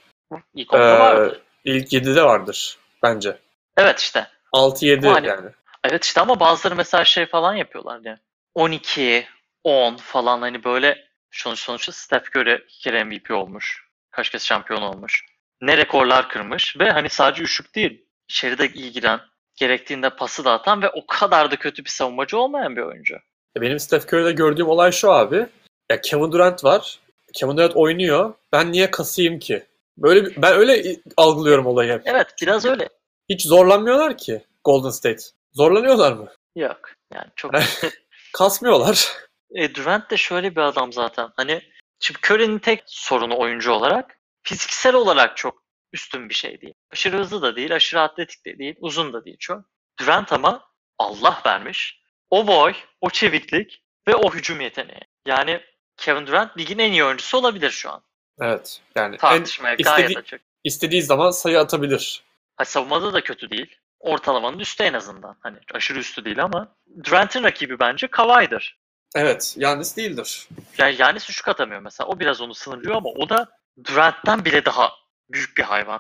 İlk onda Ee, vardı. ilk 7'de vardır bence. Evet işte. 6-7 Hani- yani. Evet işte ama bazıları mesela şey falan yapıyorlar yani. 12, 10 falan hani böyle sonuç sonuçta Steph Curry iki kere MVP olmuş. Kaç kez şampiyon olmuş. Ne rekorlar kırmış ve hani sadece üçlük değil. İçeride iyi giren, gerektiğinde pası da atan ve o kadar da kötü bir savunmacı olmayan bir oyuncu. Benim Steph Curry'de gördüğüm olay şu abi. Ya Kevin Durant var. Kevin Durant oynuyor. Ben niye kasayım ki? Böyle ben öyle algılıyorum olayı hep. Evet biraz öyle. Hiç zorlanmıyorlar ki Golden State. Zorlanıyorlar mı? Yok. Yani çok Kasmıyorlar. E, Durant de şöyle bir adam zaten. Hani şimdi Curry'nin tek sorunu oyuncu olarak fiziksel olarak çok üstün bir şey değil. Aşırı hızlı da değil, aşırı atletik de değil, uzun da değil çok. Durant ama Allah vermiş. O boy, o çeviklik ve o hücum yeteneği. Yani Kevin Durant ligin en iyi oyuncusu olabilir şu an. Evet. Yani en Tartışmaya gayet istediği- açık. istediği zaman sayı atabilir. Ha, savunmada da kötü değil. Ortalamanın üstü en azından. Hani aşırı üstü değil ama Durant'in rakibi bence Kawhi'dir. Evet. Yannis değildir. Yani Yanis üçlük atamıyor mesela. O biraz onu sınırlıyor ama o da Durant'ten bile daha büyük bir hayvan.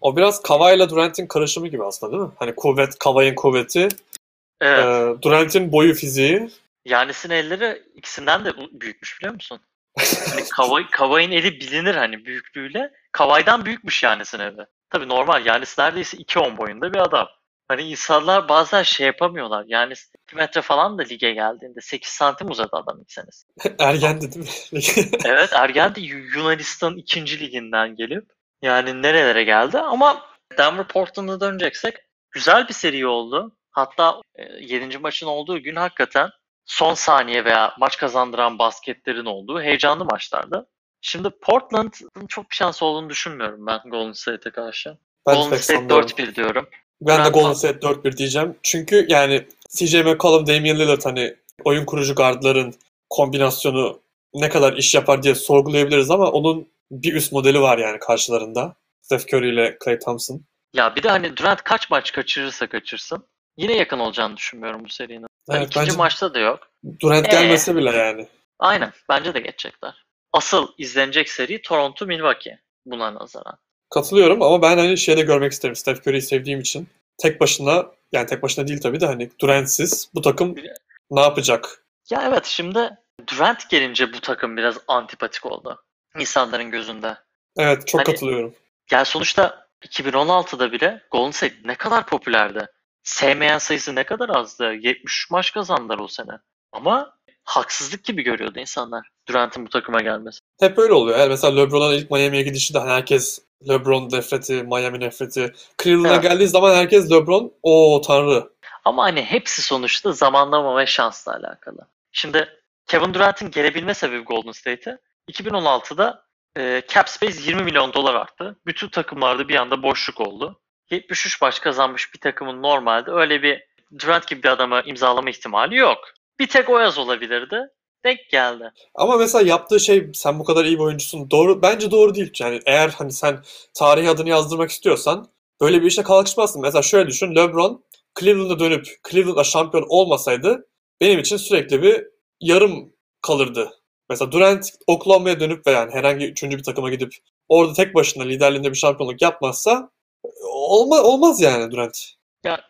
O biraz Kawhi'la Durant'in karışımı gibi aslında değil mi? Hani kuvvet, Kawhi'nin kuvveti, Evet. e, Durant'in boyu fiziği. Yanis'in elleri ikisinden de büyükmüş biliyor musun? Hani Kawhi, Kawhi'nin eli bilinir hani büyüklüğüyle. Kawhi'den büyükmüş Yanis'in eli. Tabii normal. Yanis neredeyse 2.10 boyunda bir adam. Hani insanlar bazen şey yapamıyorlar. Yanis 2 metre falan da lige geldiğinde 8 santim uzadı adam ilk senesi. Ergendi değil mi? Evet Ergen de Yu- Yunanistan 2. liginden gelip yani nerelere geldi ama Denver Portland'a döneceksek güzel bir seri oldu. Hatta 7. maçın olduğu gün hakikaten son saniye veya maç kazandıran basketlerin olduğu heyecanlı maçlardı. Şimdi Portland'ın çok bir şans olduğunu düşünmüyorum ben Golden State'e karşı. ben de Golden State sanmıyorum. 4-1 diyorum. Ben de Ben- Golden State 4-1 diyeceğim. Çünkü yani CJ McCollum, Damian Lillard hani oyun kurucu guardların kombinasyonu ne kadar iş yapar diye sorgulayabiliriz ama onun bir üst modeli var yani karşılarında. Steph Curry ile Klay Thompson. Ya bir de hani Durant kaç maç kaçırırsa kaçırsın yine yakın olacağını düşünmüyorum bu serinin. Hani Evet, ikinci bence maçta da yok. Durant Ee? gelmese bile yani. Aynen. Bence de geçecekler. Asıl izlenecek seri Toronto-Milwaukee buna nazaran. Katılıyorum ama ben hani şeyde görmek isterim. Steph Curry'yi sevdiğim için. Tek başına yani tek başına değil tabii de hani Durant'siz bu takım ne yapacak? Ya evet şimdi Durant gelince bu takım biraz antipatik oldu. İnsanların gözünde. Evet çok Hani- katılıyorum. Yani sonuçta 2016'da bile Golden State ne kadar popülerdi. Sevmeyen sayısı ne kadar azdı. 73 maç kazandılar o sene. Ama haksızlık gibi görüyordu insanlar Durant'ın bu takıma gelmesi. Hep öyle oluyor. Yani mesela LeBron'un ilk Miami'ye gidişi de hani herkes LeBron nefreti, Miami nefreti. Cleveland'a Evet. geldiği zaman herkes LeBron. O tanrı. Ama hani hepsi sonuçta zamanlama ve şansla alakalı. Şimdi Kevin Durant'in gelebilme sebebi Golden State'e 2016'da e, cap space 20 milyon dolar arttı. Bütün takımlarda bir anda boşluk oldu. 73 maç kazanmış bir takımın normalde öyle bir Durant gibi bir adama imzalama ihtimali yok. Bir tek o yaz olabilirdi. Denk geldi. Ama mesela yaptığı şey sen bu kadar iyi bir oyuncusun. Doğru bence doğru değil. Yani eğer hani sen tarihi adını yazdırmak istiyorsan böyle bir işe kalkışmazsın. Mesela şöyle düşün. LeBron Cleveland'a dönüp Cleveland'da şampiyon olmasaydı benim için sürekli bir yarım kalırdı. Mesela Durant Oklahoma'ya dönüp ve yani herhangi üçüncü bir takıma gidip orada tek başına liderliğinde bir şampiyonluk yapmazsa olma, olmaz yani Durant. Ya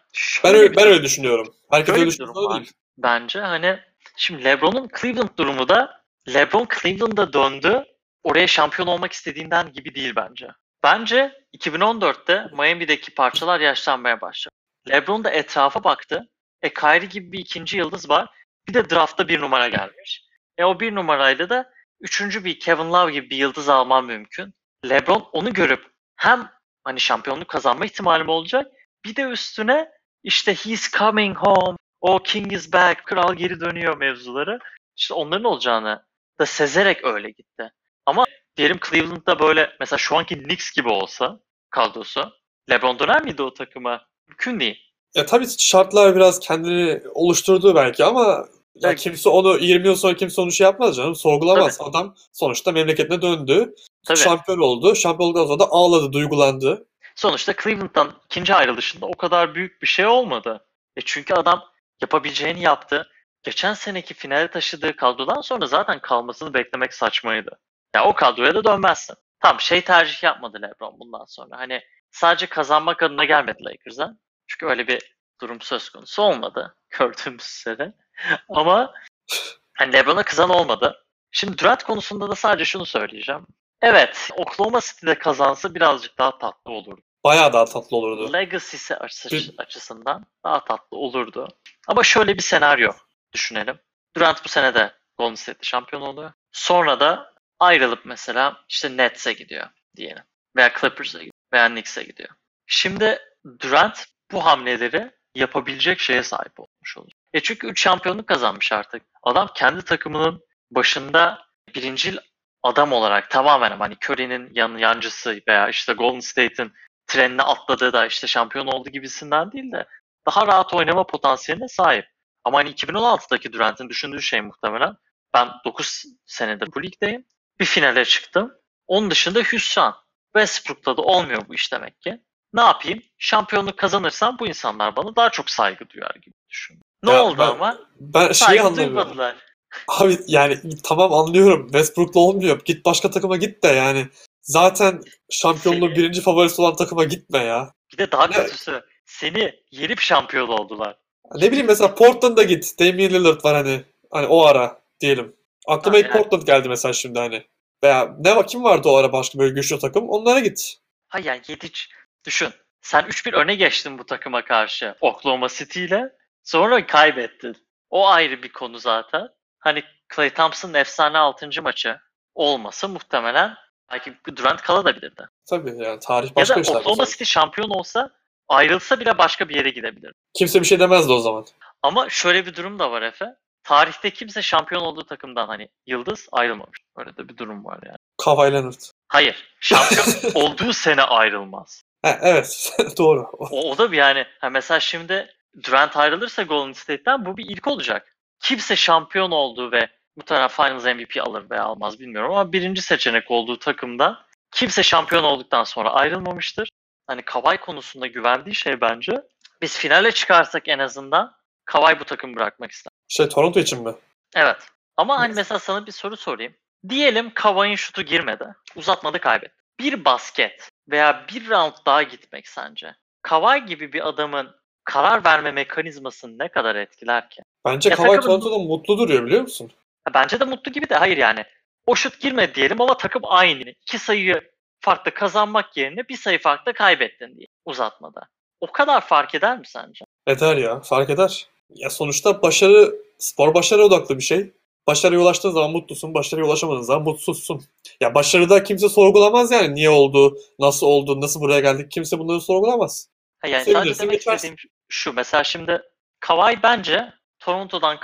Ben öyle, ben öyle düşünüyorum. Herkes öyle düşünüyor değil. bence. Hani şimdi LeBron'un Cleveland durumu da LeBron Cleveland'a döndü. Oraya şampiyon olmak istediğinden gibi değil bence. Bence 2014'te Miami'deki parçalar yaşlanmaya başladı. LeBron da etrafa baktı. E Kyrie gibi bir ikinci yıldız var. Bir de draftta bir numara gelmiş. E o bir numarayla da üçüncü bir Kevin Love gibi bir yıldız alman mümkün. LeBron onu görüp hem hani şampiyonluk kazanma ihtimalim olacak bir de üstüne işte he's coming home, o king is back, kral geri dönüyor mevzuları. İşte onların olacağını da sezerek öyle gitti. Ama diyelim Cleveland'da böyle mesela şu anki Knicks gibi olsa kadrosu LeBron döner miydi o takıma? Mümkün değil. Ya tabii şartlar biraz kendini oluşturdu belki ama ya Evet. kimse onu 20 yıl sonra kimse onu şey yapmaz canım. Sorgulamaz. Adam sonuçta memleketine döndü. Tabii. Şampiyon oldu. Şampiyon olduktan sonra da ağladı, duygulandı. Sonuçta Cleveland'dan ikinci ayrılışında o kadar büyük bir şey olmadı. E çünkü adam yapabileceğini yaptı. Geçen seneki finale taşıdığı kadrodan sonra zaten kalmasını beklemek saçmaydı. Ya o kadroya da dönmezsin. Tam şey tercih yapmadı LeBron bundan sonra. Hani sadece kazanmak adına gelmedi Lakers'a. Çünkü öyle bir durum söz konusu olmadı gördüğümüz üzere. Ama hani LeBron'a kızan olmadı. Şimdi Durant konusunda da sadece şunu söyleyeceğim. Evet, Oklahoma City'de kazansa birazcık daha tatlı olurdu. Bayağı daha tatlı olurdu. Legacy'si açı- Bir- açısından daha tatlı olurdu. Ama şöyle bir senaryo düşünelim. Durant bu sene de Golden State'de şampiyon oluyor. Sonra da ayrılıp mesela işte Nets'e gidiyor diyelim. Veya Clippers'e gidiyor. Veya Knicks'e gidiyor. Şimdi Durant bu hamleleri yapabilecek şeye sahip olmuş olur. E çünkü 3 şampiyonluk kazanmış artık. Adam kendi takımının başında birincil adam olarak tamamen ama hani Curry'nin yan, yancısı veya işte Golden State'in trenine atladığı da işte şampiyon oldu gibisinden değil de daha rahat oynama potansiyeline sahip. Ama hani 2016'daki Durant'in düşündüğü şey muhtemelen ben 9 senedir bu ligdeyim. Bir finale çıktım. Onun dışında hüsran. Westbrook'ta da olmuyor bu iş demek ki. Ne yapayım? Şampiyonluk kazanırsam bu insanlar bana daha çok saygı duyar gibi düşün. Ne Ya oldu ben- ama? Ben Saygı duymadılar. Abi yani tamam anlıyorum. Westbrook'la olmuyor. Git başka takıma git de yani. Zaten şampiyonluğun Seni- birinci favorisi olan takıma gitme ya. Bir de daha kötüsü. Seni yenip şampiyon oldular. Ne bileyim mesela Portland'a git. Damian Lillard var hani. Hani o ara diyelim. Aklıma ilk. Portland geldi mesela şimdi hani. Veya ne kim vardı o ara başka böyle güçlü takım? Onlara git. Ha yani Yediç düşün. Sen 3-1 öne geçtin bu takıma karşı Oklahoma City ile. Sonra kaybettin. O ayrı bir konu zaten. Hani Klay Thompson'ın efsane 6. maçı olmasa muhtemelen belki Durant kalabilirdi. Tabii yani tarih Ya başka da işler. Oklahoma City şampiyon olsa ayrılsa bile başka bir yere gidebilir. Kimse bir şey demezdi o zaman. Ama şöyle bir durum da var Efe. Tarihte kimse şampiyon olduğu takımdan hani yıldız ayrılmamış. Öyle de bir durum var yani. Kawhi Leonard. Hayır. Şampiyon olduğu sene ayrılmaz. Ha, evet doğru. O, o da bir yani ha mesela şimdi Durant ayrılırsa Golden State'ten bu bir ilk olacak. Kimse şampiyon olduğu ve muhtemelen Finals MVP alır veya almaz bilmiyorum ama birinci seçenek olduğu takımdan kimse şampiyon olduktan sonra ayrılmamıştır. Hani Kawhi konusunda güvendiği şey bence biz finale çıkarsak en azından Kawhi bu takımı bırakmak ister. Şey Toronto için mi? Evet. Ama hani mesela sana bir soru sorayım. Diyelim Kawhi'nin şutu girmedi. Uzatmada kaybetti. Bir basket veya bir round daha gitmek sence? Kawhi gibi bir adamın karar verme mekanizmasını ne kadar etkiler ki? Bence Ya Kawhi takımın- Toronto'da mutlu duruyor biliyor musun? Bence de mutlu gibi de hayır yani. O şut girmedi diyelim ama takım aynı. İki sayıyı farklı kazanmak yerine bir sayı farklı kaybettin diye uzatmada. O kadar fark eder mi sence? Eder ya fark eder. Ya sonuçta başarı spor başarı odaklı bir şey. başarıya ulaştığın zaman mutlusun, başarıya ulaşamadığın zaman mutsuzsun. Ya başarıda kimse sorgulamaz yani niye oldu, nasıl oldu, nasıl buraya geldik kimse bunları sorgulamaz. Ha, yani sadece demek geçersin. istediğim şu. Mesela şimdi Kawhi bence Toronto'dan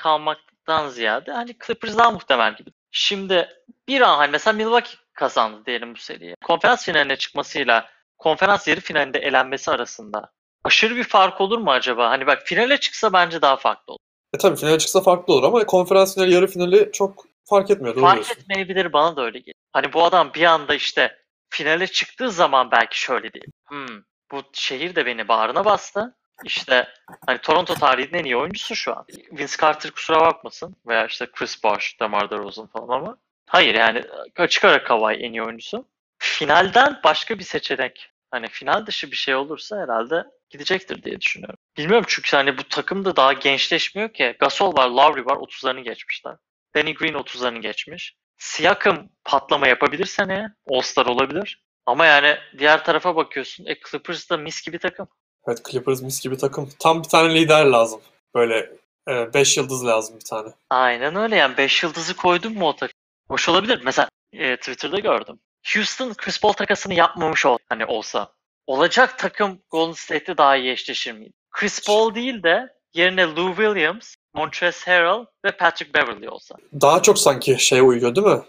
kalmaktan ziyade hani Clippers daha muhtemel gibi. Şimdi bir an hani mesela Milwaukee kazandı diyelim bu seriyi. Konferans finaline çıkmasıyla konferans yarı finalinde elenmesi arasında aşırı bir fark olur mu acaba? Hani bak finale çıksa bence daha farklı olur. E tabii finale çıksa farklı olur ama konferans finali, yarı finali çok fark etmiyor. Doğru Fark diyorsun. etmeyebilir bana da öyle geliyor. Hani bu adam bir anda işte finale çıktığı zaman belki şöyle diyeyim. Hmm, bu şehir de beni bağrına bastı. İşte hani Toronto tarihinin en iyi oyuncusu şu an. Vince Carter kusura bakmasın veya işte Chris Bosh, DeMar DeRozan falan ama hayır yani açık ara Kawhi en iyi oyuncusu. Finalden başka bir seçenek hani final dışı bir şey olursa herhalde gidecektir diye düşünüyorum. Bilmiyorum çünkü hani bu takım da daha gençleşmiyor ki. Gasol var, Lowry var 30'larını geçmişler. Danny Green 30'larını geçmiş. Siakam patlama yapabilir seneye. All-Star olabilir. Ama yani diğer tarafa bakıyorsun. E Clippers da mis gibi takım. Evet Clippers mis gibi takım. Tam bir tane lider lazım. Böyle 5 yıldız lazım bir tane. Aynen öyle yani 5 yıldızı koydun mu o takım? Hoş olabilir. Mesela e, Twitter'da gördüm. Houston Chris Paul takasını yapmamış ol hani olsa. Olacak takım Golden State'te daha iyi eşleşir miydi? Chris Paul değil de yerine Lou Williams, Montrezl Harrell ve Patrick Beverly olsa. Daha çok sanki şeye uyuyor değil mi?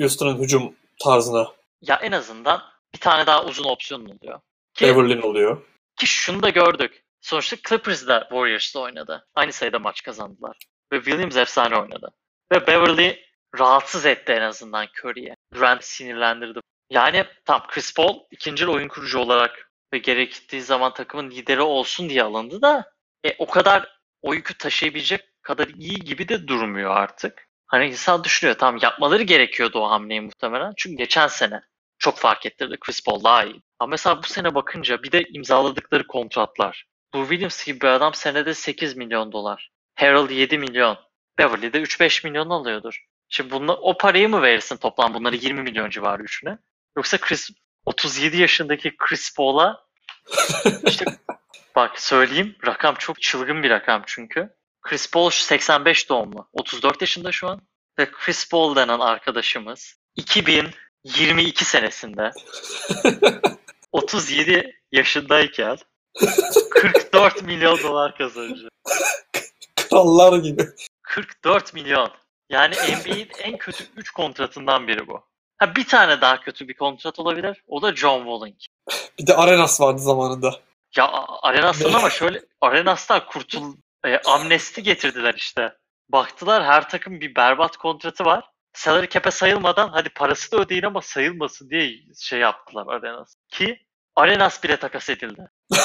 Houston'ın hücum tarzına. Ya en azından bir tane daha uzun opsiyonun oluyor. Ki, Beverly'nin oluyor. Ki şunu da gördük. Sonuçta Clippers da Warriors'la oynadı. Aynı sayıda maç kazandılar. Ve Williams efsane oynadı. Ve Beverly rahatsız etti en azından Curry'e. Durant sinirlendirdi. Yani tam Chris Paul ikinci oyun kurucu olarak ve gerektiği zaman takımın lideri olsun diye alındı da e, o kadar o yükü taşıyabilecek kadar iyi gibi de durmuyor artık. Hani insan düşünüyor tamam yapmaları gerekiyordu o hamleyi muhtemelen. Çünkü geçen sene çok fark ettirdi. Chris Paul daha iyi. Ama mesela bu sene bakınca bir de imzaladıkları kontratlar. Lou Williams gibi bir adam senede 8 milyon dolar. Harold 7 milyon. Beverly de 3-5 milyon alıyordur. Şimdi bunla, o parayı mı verirsin toplam bunları 20 milyon civarı üçüne? Yoksa Chris 37 yaşındaki Chris Paul'a işte bak söyleyeyim rakam çok çılgın bir rakam çünkü. Chris Paul 85 doğumlu. 34 yaşında şu an. Ve Chris Paul denen arkadaşımız 2022 senesinde 37 yaşındayken 44 milyon dolar kazanacak. Krallar gibi. 44 milyon. Yani NBA'in en kötü 3 kontratından biri bu. Ha bir tane daha kötü bir kontrat olabilir. O da John Walling. Bir de Arenas vardı zamanında. Ya Arenas'tan ama şöyle Arenas'tan kurtul e, amnesti getirdiler işte. Baktılar her takım bir berbat kontratı var. Salary cap'e sayılmadan hadi parası da ödeyin ama sayılmasın diye şey yaptılar Arenas. Ki Arenas bile takas edildi.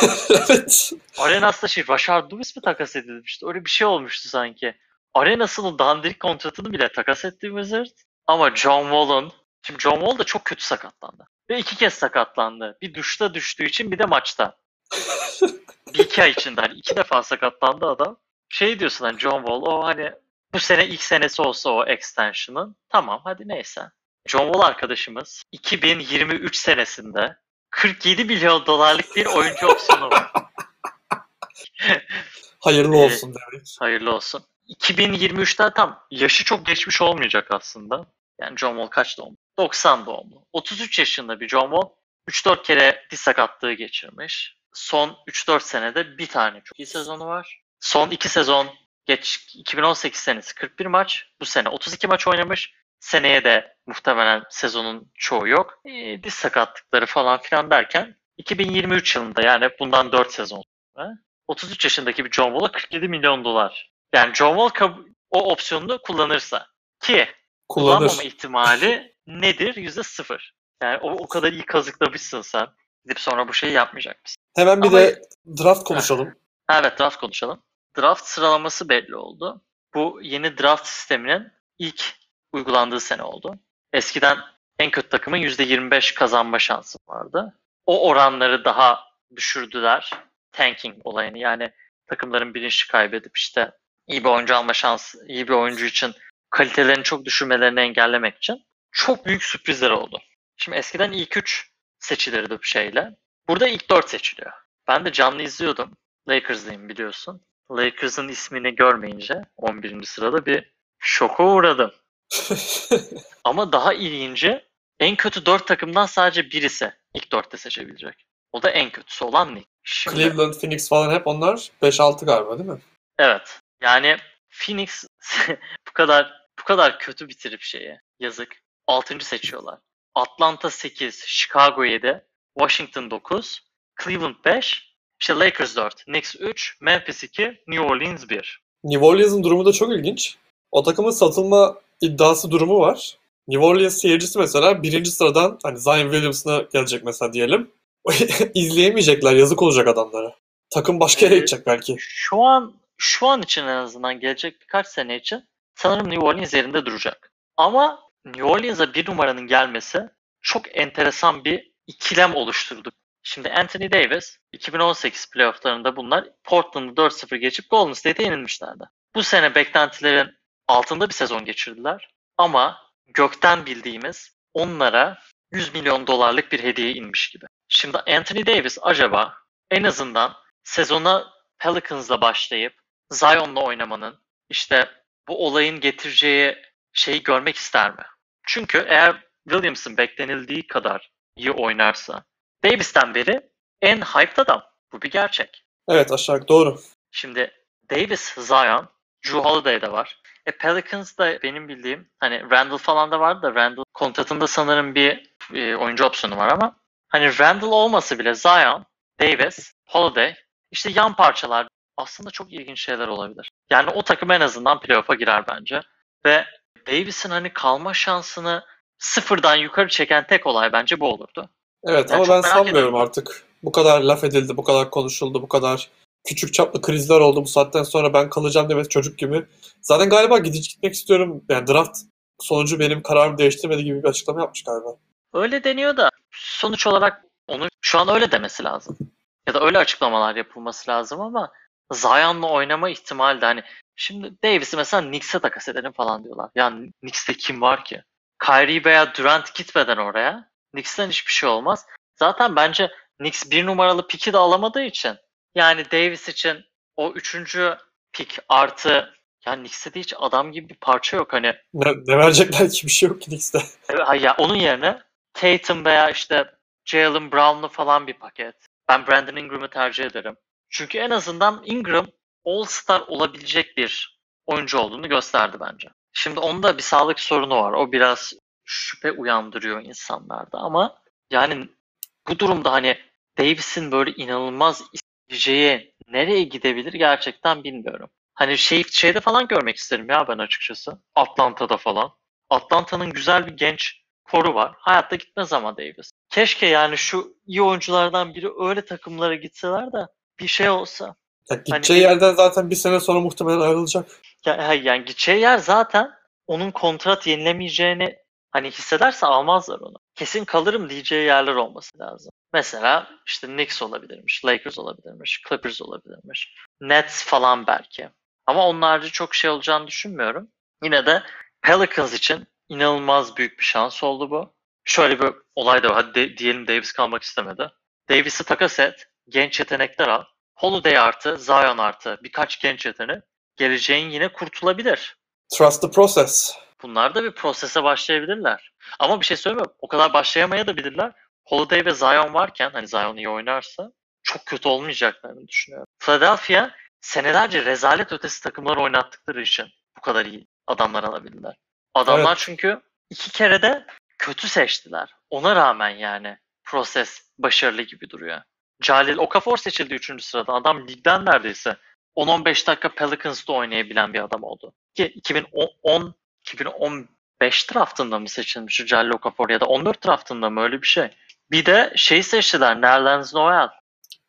evet. Arenas'ta şey Rashard Lewis mi takas edilmişti? Öyle bir şey olmuştu sanki. Arenas'ın dandirik kontratını bile takas etti Wizards. Ama John Wall'un Şimdi John Wall da çok kötü sakatlandı. Ve iki kez sakatlandı. Bir duşta düştüğü için bir de maçta. bir iki ay içinde hani iki defa sakatlandı adam. Şey diyorsun hani John Wall o hani bu sene ilk senesi olsa o extension'ın tamam hadi neyse. John Wall arkadaşımız 2023 senesinde 47 milyon dolarlık bir oyuncu opsiyonu var. Hayırlı Ee, olsun demek. Hayırlı olsun. 2023'te tam yaşı çok geçmiş olmayacak aslında. Yani John Wall kaç doğumlu? 90 doğumlu. 33 yaşında bir John Wall. 3-4 kere diz sakatlığı geçirmiş. Son 3-4 senede bir tane çok iyi sezonu var. Son 2 sezon geç 2018 senesi 41 maç. Bu sene 32 maç oynamış. Seneye de muhtemelen sezonun çoğu yok. E, diz sakatlıkları falan filan derken 2023 yılında yani bundan 4 sezon sonra 33 yaşındaki bir John Wall'a 47 milyon dolar. Yani John Wall o opsiyonu kullanırsa ki kullanmama Kullanır. ihtimali nedir? Yüzde sıfır. Yani o, o kadar iyi kazıklamışsın sen. Gidip sonra bu şeyi yapmayacak mısın? Hemen bir Ama- de draft konuşalım. Evet draft konuşalım. Draft sıralaması belli oldu. Bu yeni draft sisteminin ilk uygulandığı sene oldu. Eskiden en kötü takımın %25 kazanma şansı vardı. O oranları daha düşürdüler. Tanking olayını yani takımların bilinçli kaybedip işte iyi bir oyuncu alma şansı, iyi bir oyuncu için kalitelerini çok düşürmelerini engellemek için çok büyük sürprizler oldu. Şimdi eskiden ilk 3 seçilirdi bu şeyle. Burada ilk 4 seçiliyor. Ben de canlı izliyordum. Lakers'lıyım biliyorsun. Lakers'ın ismini görmeyince 11. sırada bir Şoka uğradım. Ama daha ilginci en kötü 4 takımdan sadece birisi ilk 4'te seçebilecek. O da en kötüsü olan Nick. Şimdi, Cleveland, Phoenix falan hep onlar 5-6 galiba değil mi? Evet. Yani Phoenix bu kadar bu kadar kötü bitirip şeye yazık. 6. seçiyorlar. Atlanta 8, Chicago 7, Washington 9, Cleveland 5, işte Lakers 4, Knicks 3, Memphis 2, New Orleans 1. New Orleans'ın durumu da çok ilginç. O takımın satılma iddiası durumu var. New Orleans seyircisi mesela birinci sıradan hani Zion Williamson'a gelecek mesela diyelim. İzleyemeyecekler. Yazık olacak adamlara. Takım başka yere Evet. gidecek belki. Şu an şu an için en azından gelecek birkaç sene için sanırım New Orleans yerinde duracak. Ama New Orleans'a bir numaranın gelmesi çok enteresan bir ikilem oluşturdu. Şimdi Anthony Davis 2018 playofflarında bunlar Portland'ı 4-0 geçip Golden State'e yenilmişlerdi. Bu sene beklentilerin altında bir sezon geçirdiler. Ama gökten bildiğimiz onlara 100 milyon dolarlık bir hediye inmiş gibi. Şimdi Anthony Davis acaba en azından sezona Pelicans'la başlayıp Zion'la oynamanın işte bu olayın getireceği şeyi görmek ister mi? Çünkü eğer Williamson beklenildiği kadar iyi oynarsa Davis'ten beri en hyped adam. Bu bir gerçek. Evet aşağı doğru. Şimdi Davis, Zion, Drew Holiday de var. E Pelicans da benim bildiğim hani Randall falan da vardı da Randall kontratında sanırım bir e, oyuncu opsiyonu var ama hani Randall olması bile Zion, Davis, Holiday işte yan parçalar aslında çok ilginç şeyler olabilir. Yani o takım en azından playoff'a girer bence. Ve Davis'in hani kalma şansını sıfırdan yukarı çeken tek olay bence bu olurdu. Evet Yani ama ben sanmıyorum ediyorum. artık. Bu kadar laf edildi, bu kadar konuşuldu, bu kadar küçük çaplı krizler oldu. Bu saatten sonra ben kalacağım demesi çocuk gibi. Zaten galiba gidici gitmek istiyorum. Yani draft sonucu benim kararımı değiştirmedi gibi bir açıklama yapmış galiba. Öyle deniyor da sonuç olarak onu şu an öyle demesi lazım. Ya da öyle açıklamalar yapılması lazım ama Zion'la oynama ihtimali de hani şimdi Davis'i mesela Knicks'e takas edelim falan diyorlar. Yani Knicks'te kim var ki? Kyrie veya Durant gitmeden oraya Knicks'ten hiçbir şey olmaz. Zaten bence Knicks bir numaralı piki de alamadığı için yani Davis için o üçüncü pik artı yani Knicks'te de hiç adam gibi bir parça yok. Hani Ne, ne verecekler ki bir şey yok ki Knicks'te. Hayır, ya onun yerine Tatum veya işte Jalen Brown'lu falan bir paket. Ben Brandon Ingram'ı tercih ederim. Çünkü en azından Ingram All-Star olabilecek bir oyuncu olduğunu gösterdi bence. Şimdi onda bir sağlık sorunu var. O biraz şüphe uyandırıyor insanlarda ama yani bu durumda hani Davis'in böyle inanılmaz isteyeceği nereye gidebilir gerçekten bilmiyorum. Hani şey, şeyde falan görmek isterim ya ben açıkçası. Atlanta'da falan. Atlanta'nın güzel bir genç koru var. Hayatta gitmez ama Davis. Keşke yani şu iyi oyunculardan biri öyle takımlara gitseler de bir şey olsa. Ya gideceği bir- yerden zaten bir sene sonra muhtemelen ayrılacak. Ya, yani gideceği yer zaten onun kontrat yenilemeyeceğini hani hissederse almazlar onu. Kesin kalırım diyeceği yerler olması lazım. Mesela işte Knicks olabilirmiş, Lakers olabilirmiş, Clippers olabilirmiş, Nets falan belki. Ama onun harici çok şey olacağını düşünmüyorum. Yine de Pelicans için inanılmaz büyük bir şans oldu bu. Şöyle bir olay da var. Hadi de- diyelim Davis kalmak istemedi. Davis'i takas et, genç yetenekler al. Holiday artı, Zion artı birkaç genç yetenek geleceğin yine kurtulabilir. Trust the process. Bunlar da bir prosese başlayabilirler. Ama bir şey söyleyeyim mi? O kadar başlayamaya da bilirler. Holiday ve Zion varken hani Zion iyi oynarsa çok kötü olmayacaklarını düşünüyorum. Philadelphia senelerce rezalet ötesi takımlar oynattıkları için bu kadar iyi adamlar alabildiler. Adamlar Evet. çünkü iki kere de kötü seçtiler. Ona rağmen yani proses başarılı gibi duruyor. Jalil Okafor seçildi 3. sırada. Adam ligden neredeyse 10-15 dakika Pelicans'da oynayabilen bir adam oldu. Ki 2010 2015 draftında mı seçilmiş Jalil Okafor ya da 14 draftında mı öyle bir şey. Bir de şey seçtiler Nerlens Noel.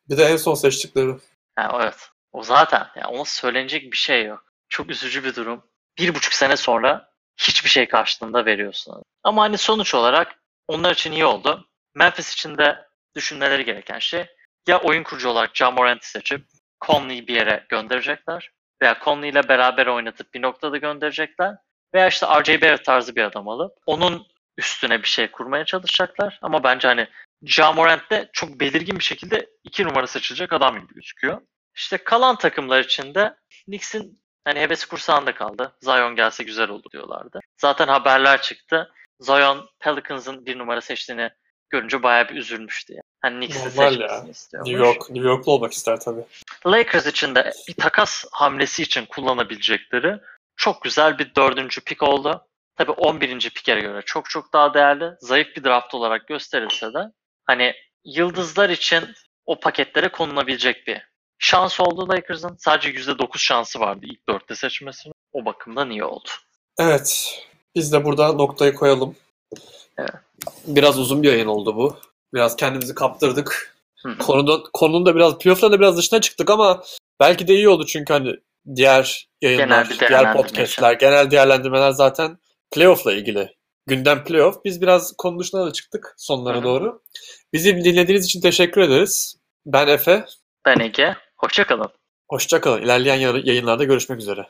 Bir de en son seçtikleri. Yani evet. O zaten. Yani ona söylenecek bir şey yok. Çok üzücü bir durum. Bir buçuk sene sonra hiçbir şey karşılığında veriyorsun. Ama hani sonuç olarak onlar için iyi oldu. Memphis için de düşünmeleri gereken şey ya oyun kurucu olarak John Morant'i seçip Conley'i bir yere gönderecekler veya Conley ile beraber oynatıp bir noktada gönderecekler veya işte RJ Barrett tarzı bir adam alıp onun üstüne bir şey kurmaya çalışacaklar. Ama bence hani Ja Morant de çok belirgin bir şekilde iki numara seçilecek adam gibi gözüküyor. İşte kalan takımlar için de Knicks'in hani heves kursağında kaldı. Zion gelse güzel olur diyorlardı. Zaten haberler çıktı. Zion Pelicans'ın bir numara seçtiğini görünce bayağı bir üzülmüştü. Yani. Hani Knicks'i Normal seçmesini istiyormuş. New York, New York'lu olmak ister tabii. Lakers için de bir takas hamlesi için kullanabilecekleri çok güzel bir dördüncü pik oldu. Tabii 11. pike göre çok çok daha değerli. Zayıf bir draft olarak gösterilse de hani yıldızlar için o paketlere konulabilecek bir şans oldu Lakers'ın. Sadece %9 şansı vardı ilk dörtte seçmesinin. O bakımdan iyi oldu. Evet. Biz de burada noktayı koyalım. Evet. Biraz uzun bir yayın oldu bu. Biraz kendimizi kaptırdık. Konuda, konunun da biraz playoff'tan da biraz dışına çıktık ama belki de iyi oldu çünkü hani diğer yayınlar, Genel diğer podcastler, genel değerlendirmeler zaten playoff'la ilgili. Gündem playoff. Biz biraz konu dışına da çıktık sonlara Hı hı. doğru. Bizi dinlediğiniz için teşekkür ederiz. Ben Efe. Ben Ege. Hoşçakalın. Hoşçakalın. İlerleyen yayınlarda görüşmek üzere.